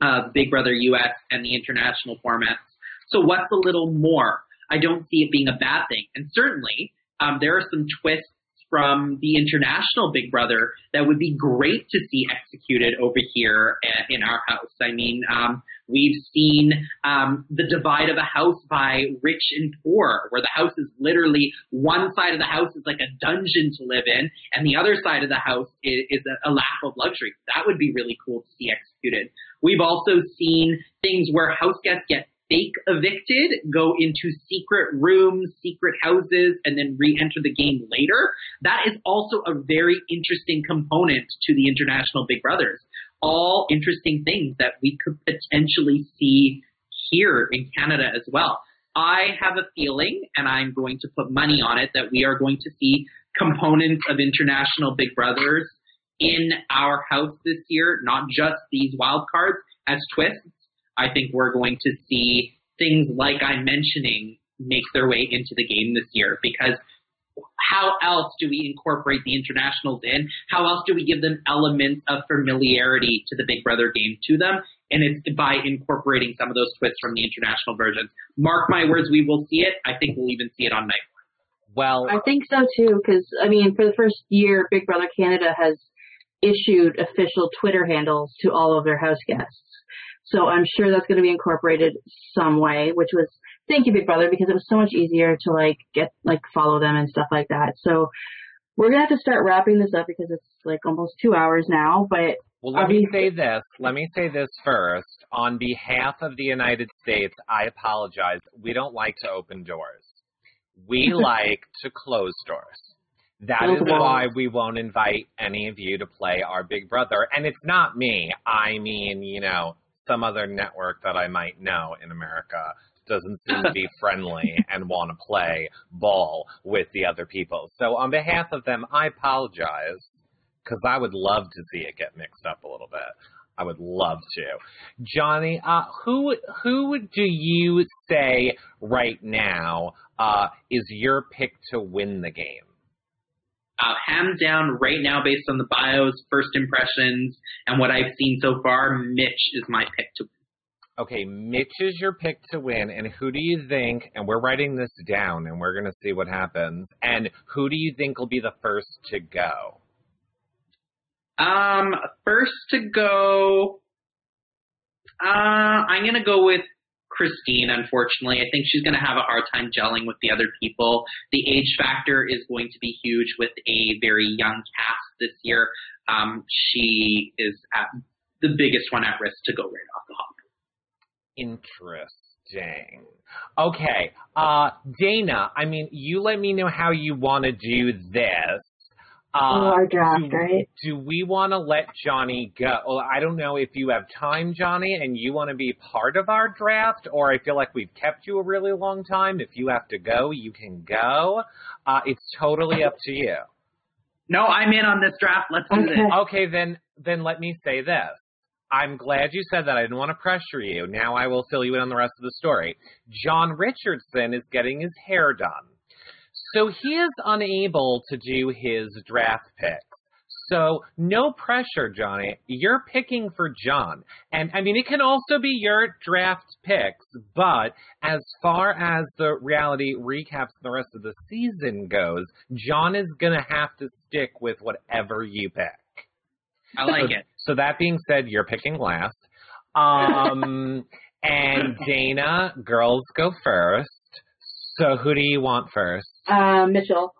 of Big Brother US and the international formats. So what's a little more? I don't see it being a bad thing. And certainly, um, there are some twists from the international Big Brother that would be great to see executed over here in our house. I mean, um, we've seen um, the divide of a house by rich and poor, where the house is literally one side of the house is like a dungeon to live in, and the other side of the house is, is a, a lap of luxury. That would be really cool to see executed. We've also seen things where house guests get fake evicted, go into secret rooms, secret houses, and then re-enter the game later. That is also a very interesting component to the international Big Brothers. All interesting things that we could potentially see here in Canada as well. I have a feeling, and I'm going to put money on it, that we are going to see components of International Big Brothers in our house this year, not just these wild cards as twists. I think we're going to see things like I'm mentioning make their way into the game this year because how else do we incorporate the internationals in? How else do we give them elements of familiarity to the Big Brother game to them? And it's by incorporating some of those twists from the international versions. Mark my words, we will see it. I think we'll even see it on night Well, I think so too, because I mean, for the first year, Big Brother Canada has issued official Twitter handles to all of their house guests. So I'm sure that's going to be incorporated some way, which was thank you, Big Brother, because it was so much easier to like get like follow them and stuff like that. So we're gonna have to start wrapping this up because it's like almost two hours now. But Well, let me say this. Let me say this first. On behalf of the United States, I apologize. We don't like to open doors. We like to close doors. That is why we won't invite any of you to play our Big Brother. And it's not me. I mean, you know, some other network that I might know in America doesn't seem to be friendly and want to play ball with the other people. So on behalf of them, I apologize because I would love to see it get mixed up a little bit. I would love to. Johnny, uh, who who do you say right now uh, is your pick to win the game? Uh, hands down right now based on the bios, first impressions, and what I've seen so far, Mitch is my pick to win. Okay, Mitch is your pick to win, and who do you think? And we're writing this down, and we're gonna see what happens. And who do you think will be the first to go? Um, first to go, uh, I'm gonna go with Christine. Unfortunately, I think she's gonna have a hard time gelling with the other people. The age factor is going to be huge with a very young cast this year. Um, she is at the biggest one at risk to go right off the hop. Interesting. Okay, uh, Dana. I mean, you let me know how you want to do this. Uh, oh, our draft, do, right? do we want to let Johnny go? Well, I don't know if you have time, Johnny, and you want to be part of our draft, or I feel like we've kept you a really long time. If you have to go, you can go. Uh, it's totally up to you. No, I'm in on this draft. Let's do Okay. this. Okay, then then let me say this. I'm glad you said that. I didn't want to pressure you. Now I will fill you in on the rest of the story. John Richardson is getting his hair done. So he is unable to do his draft picks. So no pressure, Johnny. You're picking for John. And I mean, it can also be your draft picks, but as far as the reality recaps and the rest of the season goes, John is going to have to stick with whatever you pick. I like it. So that being said, you're picking last. Um, and Dana, girls go first. So who do you want first? Uh, Mitchell.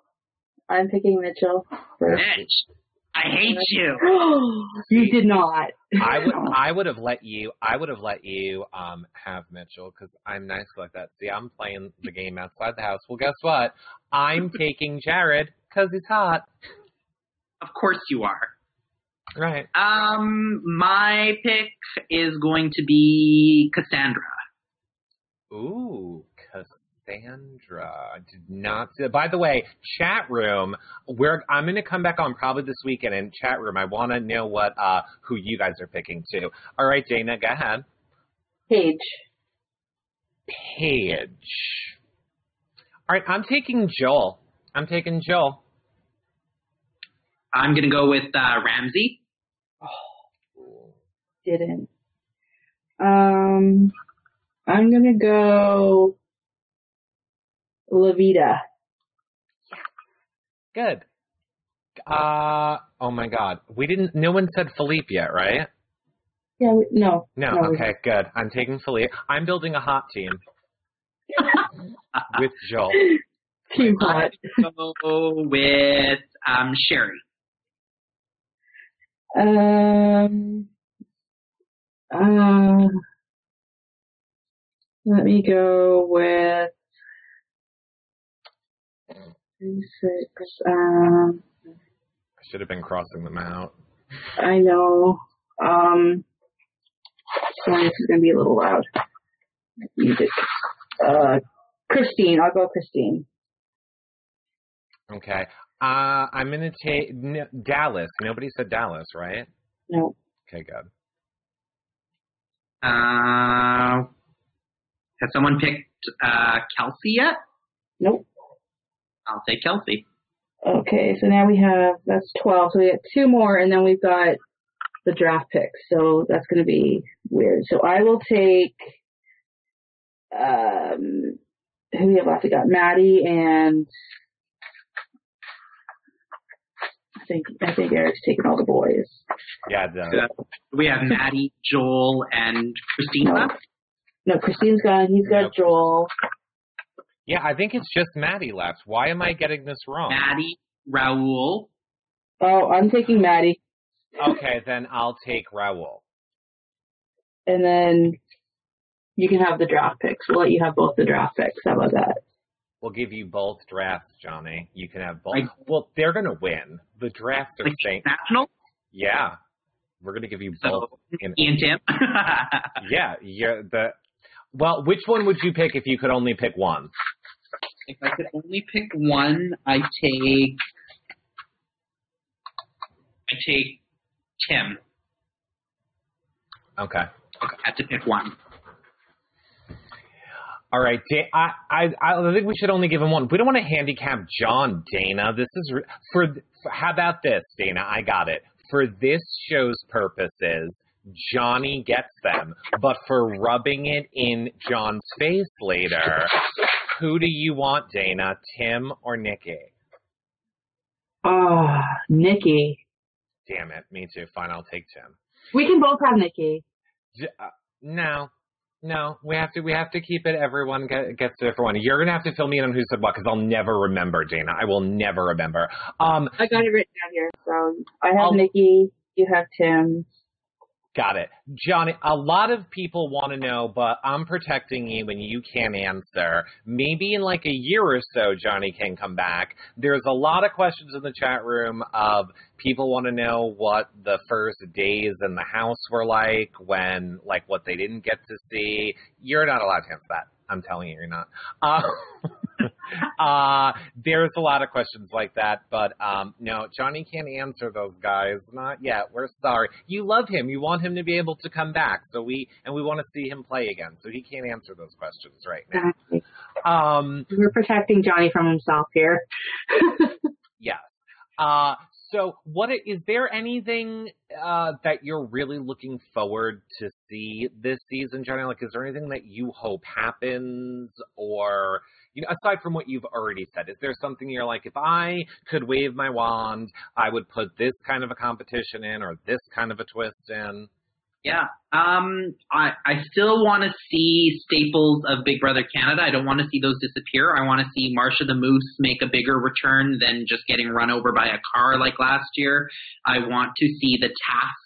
I'm picking Mitchell. First. Mitch, I hate you. you did not. I would I would have let you I would have let you um have Mitchell because I'm nice like that. See, I'm playing the game outside the house. Well, guess what? I'm taking Jared because he's hot. Of course you are. Right. Um, my pick is going to be Cassandra. Ooh, Cassandra. I did not see. By the way, chat room, we're I'm gonna come back on probably this weekend in chat room. I wanna know what uh who you guys are picking too. All right, Dana, go ahead. Paige. Paige. All right, I'm taking Joel. I'm taking Joel. I'm gonna go with uh, Ramsey. Didn't. Um, I'm gonna go Loveita. Good. Uh oh my god. We didn't no one said Philippe yet, right? Yeah, we, no. No, No, we- okay, good. I'm taking Philippe. I'm building a hot team with Joel. Team hot. go with um, Sherry. Um, uh, let me go with six. Um, I should have been crossing them out. I know. Um, sorry, this is gonna be a little loud. Music. Uh, Christine. I'll go Christine. Okay. Uh, I'm gonna take n- Dallas. Nobody said Dallas, right? No. Okay, good. Uh, has someone picked uh, Kelsey yet? Nope. I'll take Kelsey. Okay, so now we have that's twelve. So we got two more, and then we've got the draft picks. So that's going to be weird. So I will take um who we have left. We got Maddie and I think I think Eric's taking all the boys. Yeah, So we have Maddie, Joel, and Christine No. left. No, Christine's gone. He's got Nope. Joel. Yeah. I think it's just Maddie left. Why am I getting this wrong? Maddie, Raul, Oh, I'm taking Maddie, Okay, then I'll take Raul. and then you can have the draft picks. We'll let you have both the draft picks. How about that? We'll give you both drafts, Johnny. You can have both. Like- well, they're gonna win. The drafts are like saying, national. yeah, we're gonna give you both. So in- Ian Tim. yeah, you're the. Well, which one would you pick if you could only pick one? if I could only pick one, I take. I take Tim. Okay. Okay, I have to pick one. All right, I, I I think we should only give him one. We don't want to handicap John, Dana. This is for, for how about this, Dana? I got it. For this show's purposes, Johnny gets them, but for rubbing it in John's face later, who do you want, Dana? Tim or Nikki? Oh, Nikki. Damn it, me too. Fine, I'll take Tim. We can both have Nikki. J- uh, no, no, we have to. We have to keep it. Everyone get, gets to everyone. You're gonna have to fill me in on who said what because I'll never remember, Dana. I will never remember. Um, I got it written down here. So I have I'll- Nikki. You have Tim. Got it, Johnny. A lot of people want to know, but I'm protecting you and you can't answer. Maybe in like a year or so, Johnny can come back. There's a lot of questions in the chat room of people want to know what the first days in the house were like when, like, what they didn't get to see. You're not allowed to answer that. I'm telling you, you're not. Uh, uh, there's a lot of questions like that, but um, no, Johnny can't answer those guys. Not yet. We're sorry. You love him. You want him to be able to come back. So we and we want to see him play again. So he can't answer those questions right now. Exactly. Um, We're protecting Johnny from himself here. yes. Uh, so what is there anything uh, that you're really looking forward to see this season, Johnny? Like, is there anything that you hope happens, or you know, aside from what you've already said, is there something you're like, if I could wave my wand, I would put this kind of a competition in, or this kind of a twist in? Yeah. Um, I, I still want to see staples of Big Brother Canada. I don't want to see those disappear. I want to see Marsha the Moose make a bigger return than just getting run over by a car like last year. I want to see the tasks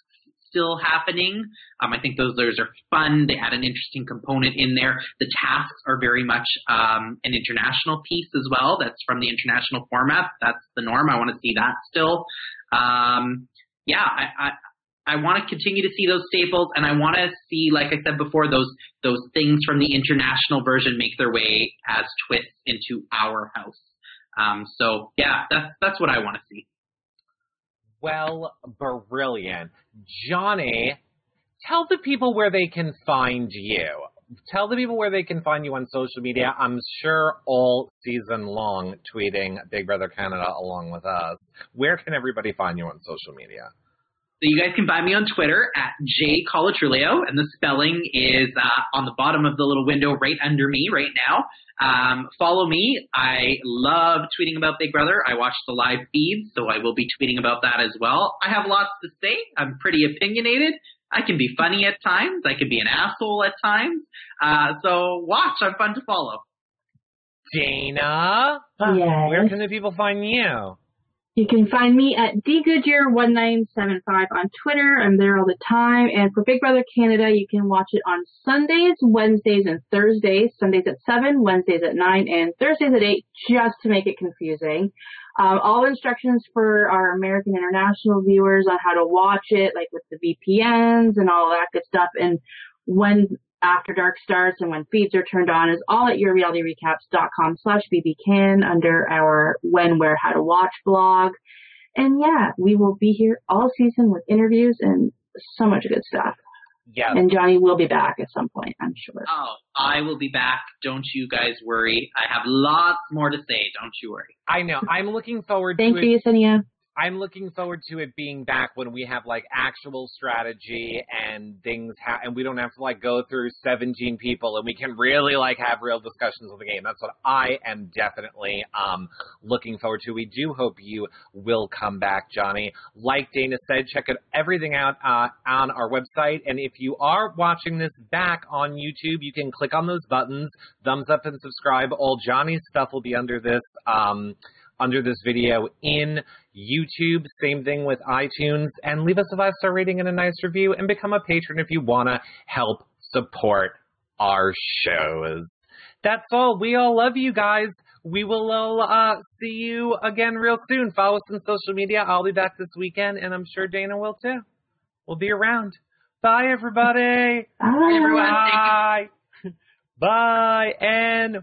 still happening. Um, I think those those are fun. They add an interesting component in there. The tasks are very much um, an international piece as well. That's from the international format. That's the norm. I want to see that still. Um, yeah, I, I, I want to continue to see those staples, and I want to see, like I said before, those those things from the international version make their way as twists into our house. Um, so yeah, that's that's what I want to see. Well, brilliant. Johnny, tell the people where they can find you. Tell the people where they can find you on social media. I'm sure all season long tweeting Big Brother Canada along with us. Where can everybody find you on social media? So you guys can find me on Twitter at jcolatruglio, and the spelling is uh, on the bottom of the little window right under me right now. Um, follow me. I love tweeting about Big Brother. I watch the live feeds, so I will be tweeting about that as well. I have lots to say. I'm pretty opinionated. I can be funny at times. I can be an asshole at times. Uh, so watch. I'm fun to follow. Dana, Yes. where can the people find you? You can find me at dgoodyear1975 on Twitter. I'm there all the time. And for Big Brother Canada, you can watch it on Sundays, Wednesdays, and Thursdays. Sundays at 7, Wednesdays at 9, and Thursdays at 8, just to make it confusing. Um, all instructions for our American International viewers on how to watch it, like with the VPNs and all that good stuff. And when After Dark starts and when feeds are turned on is all at yourrealityrecaps.com slash bbcan under our When, Where, How to Watch blog. And yeah, we will be here all season with interviews and so much good stuff. Yes. And Johnny will be back at some point, I'm sure. Oh, I will be back. Don't you guys worry. I have lots more to say. Don't you worry. I know. I'm looking forward to Thank to you, it. Yesenia. I'm looking forward to it being back when we have like actual strategy and things ha- and we don't have to like go through 17 people and we can really like have real discussions of the game. That's what I am definitely um looking forward to. We do hope you will come back, Johnny. Like Dana said, check out everything out uh, on our website and if you are watching this back on YouTube, you can click on those buttons, thumbs up and subscribe. All Johnny's stuff will be under this um under this video in YouTube. Same thing with iTunes. And leave us a five star rating and a nice review and become a patron if you want to help support our shows. That's all. We all love you guys. We will all uh, see you again real soon. Follow us on social media. I'll be back this weekend, and I'm sure Dana will too. We'll be around. Bye, everybody. Bye. Bye. Bye. And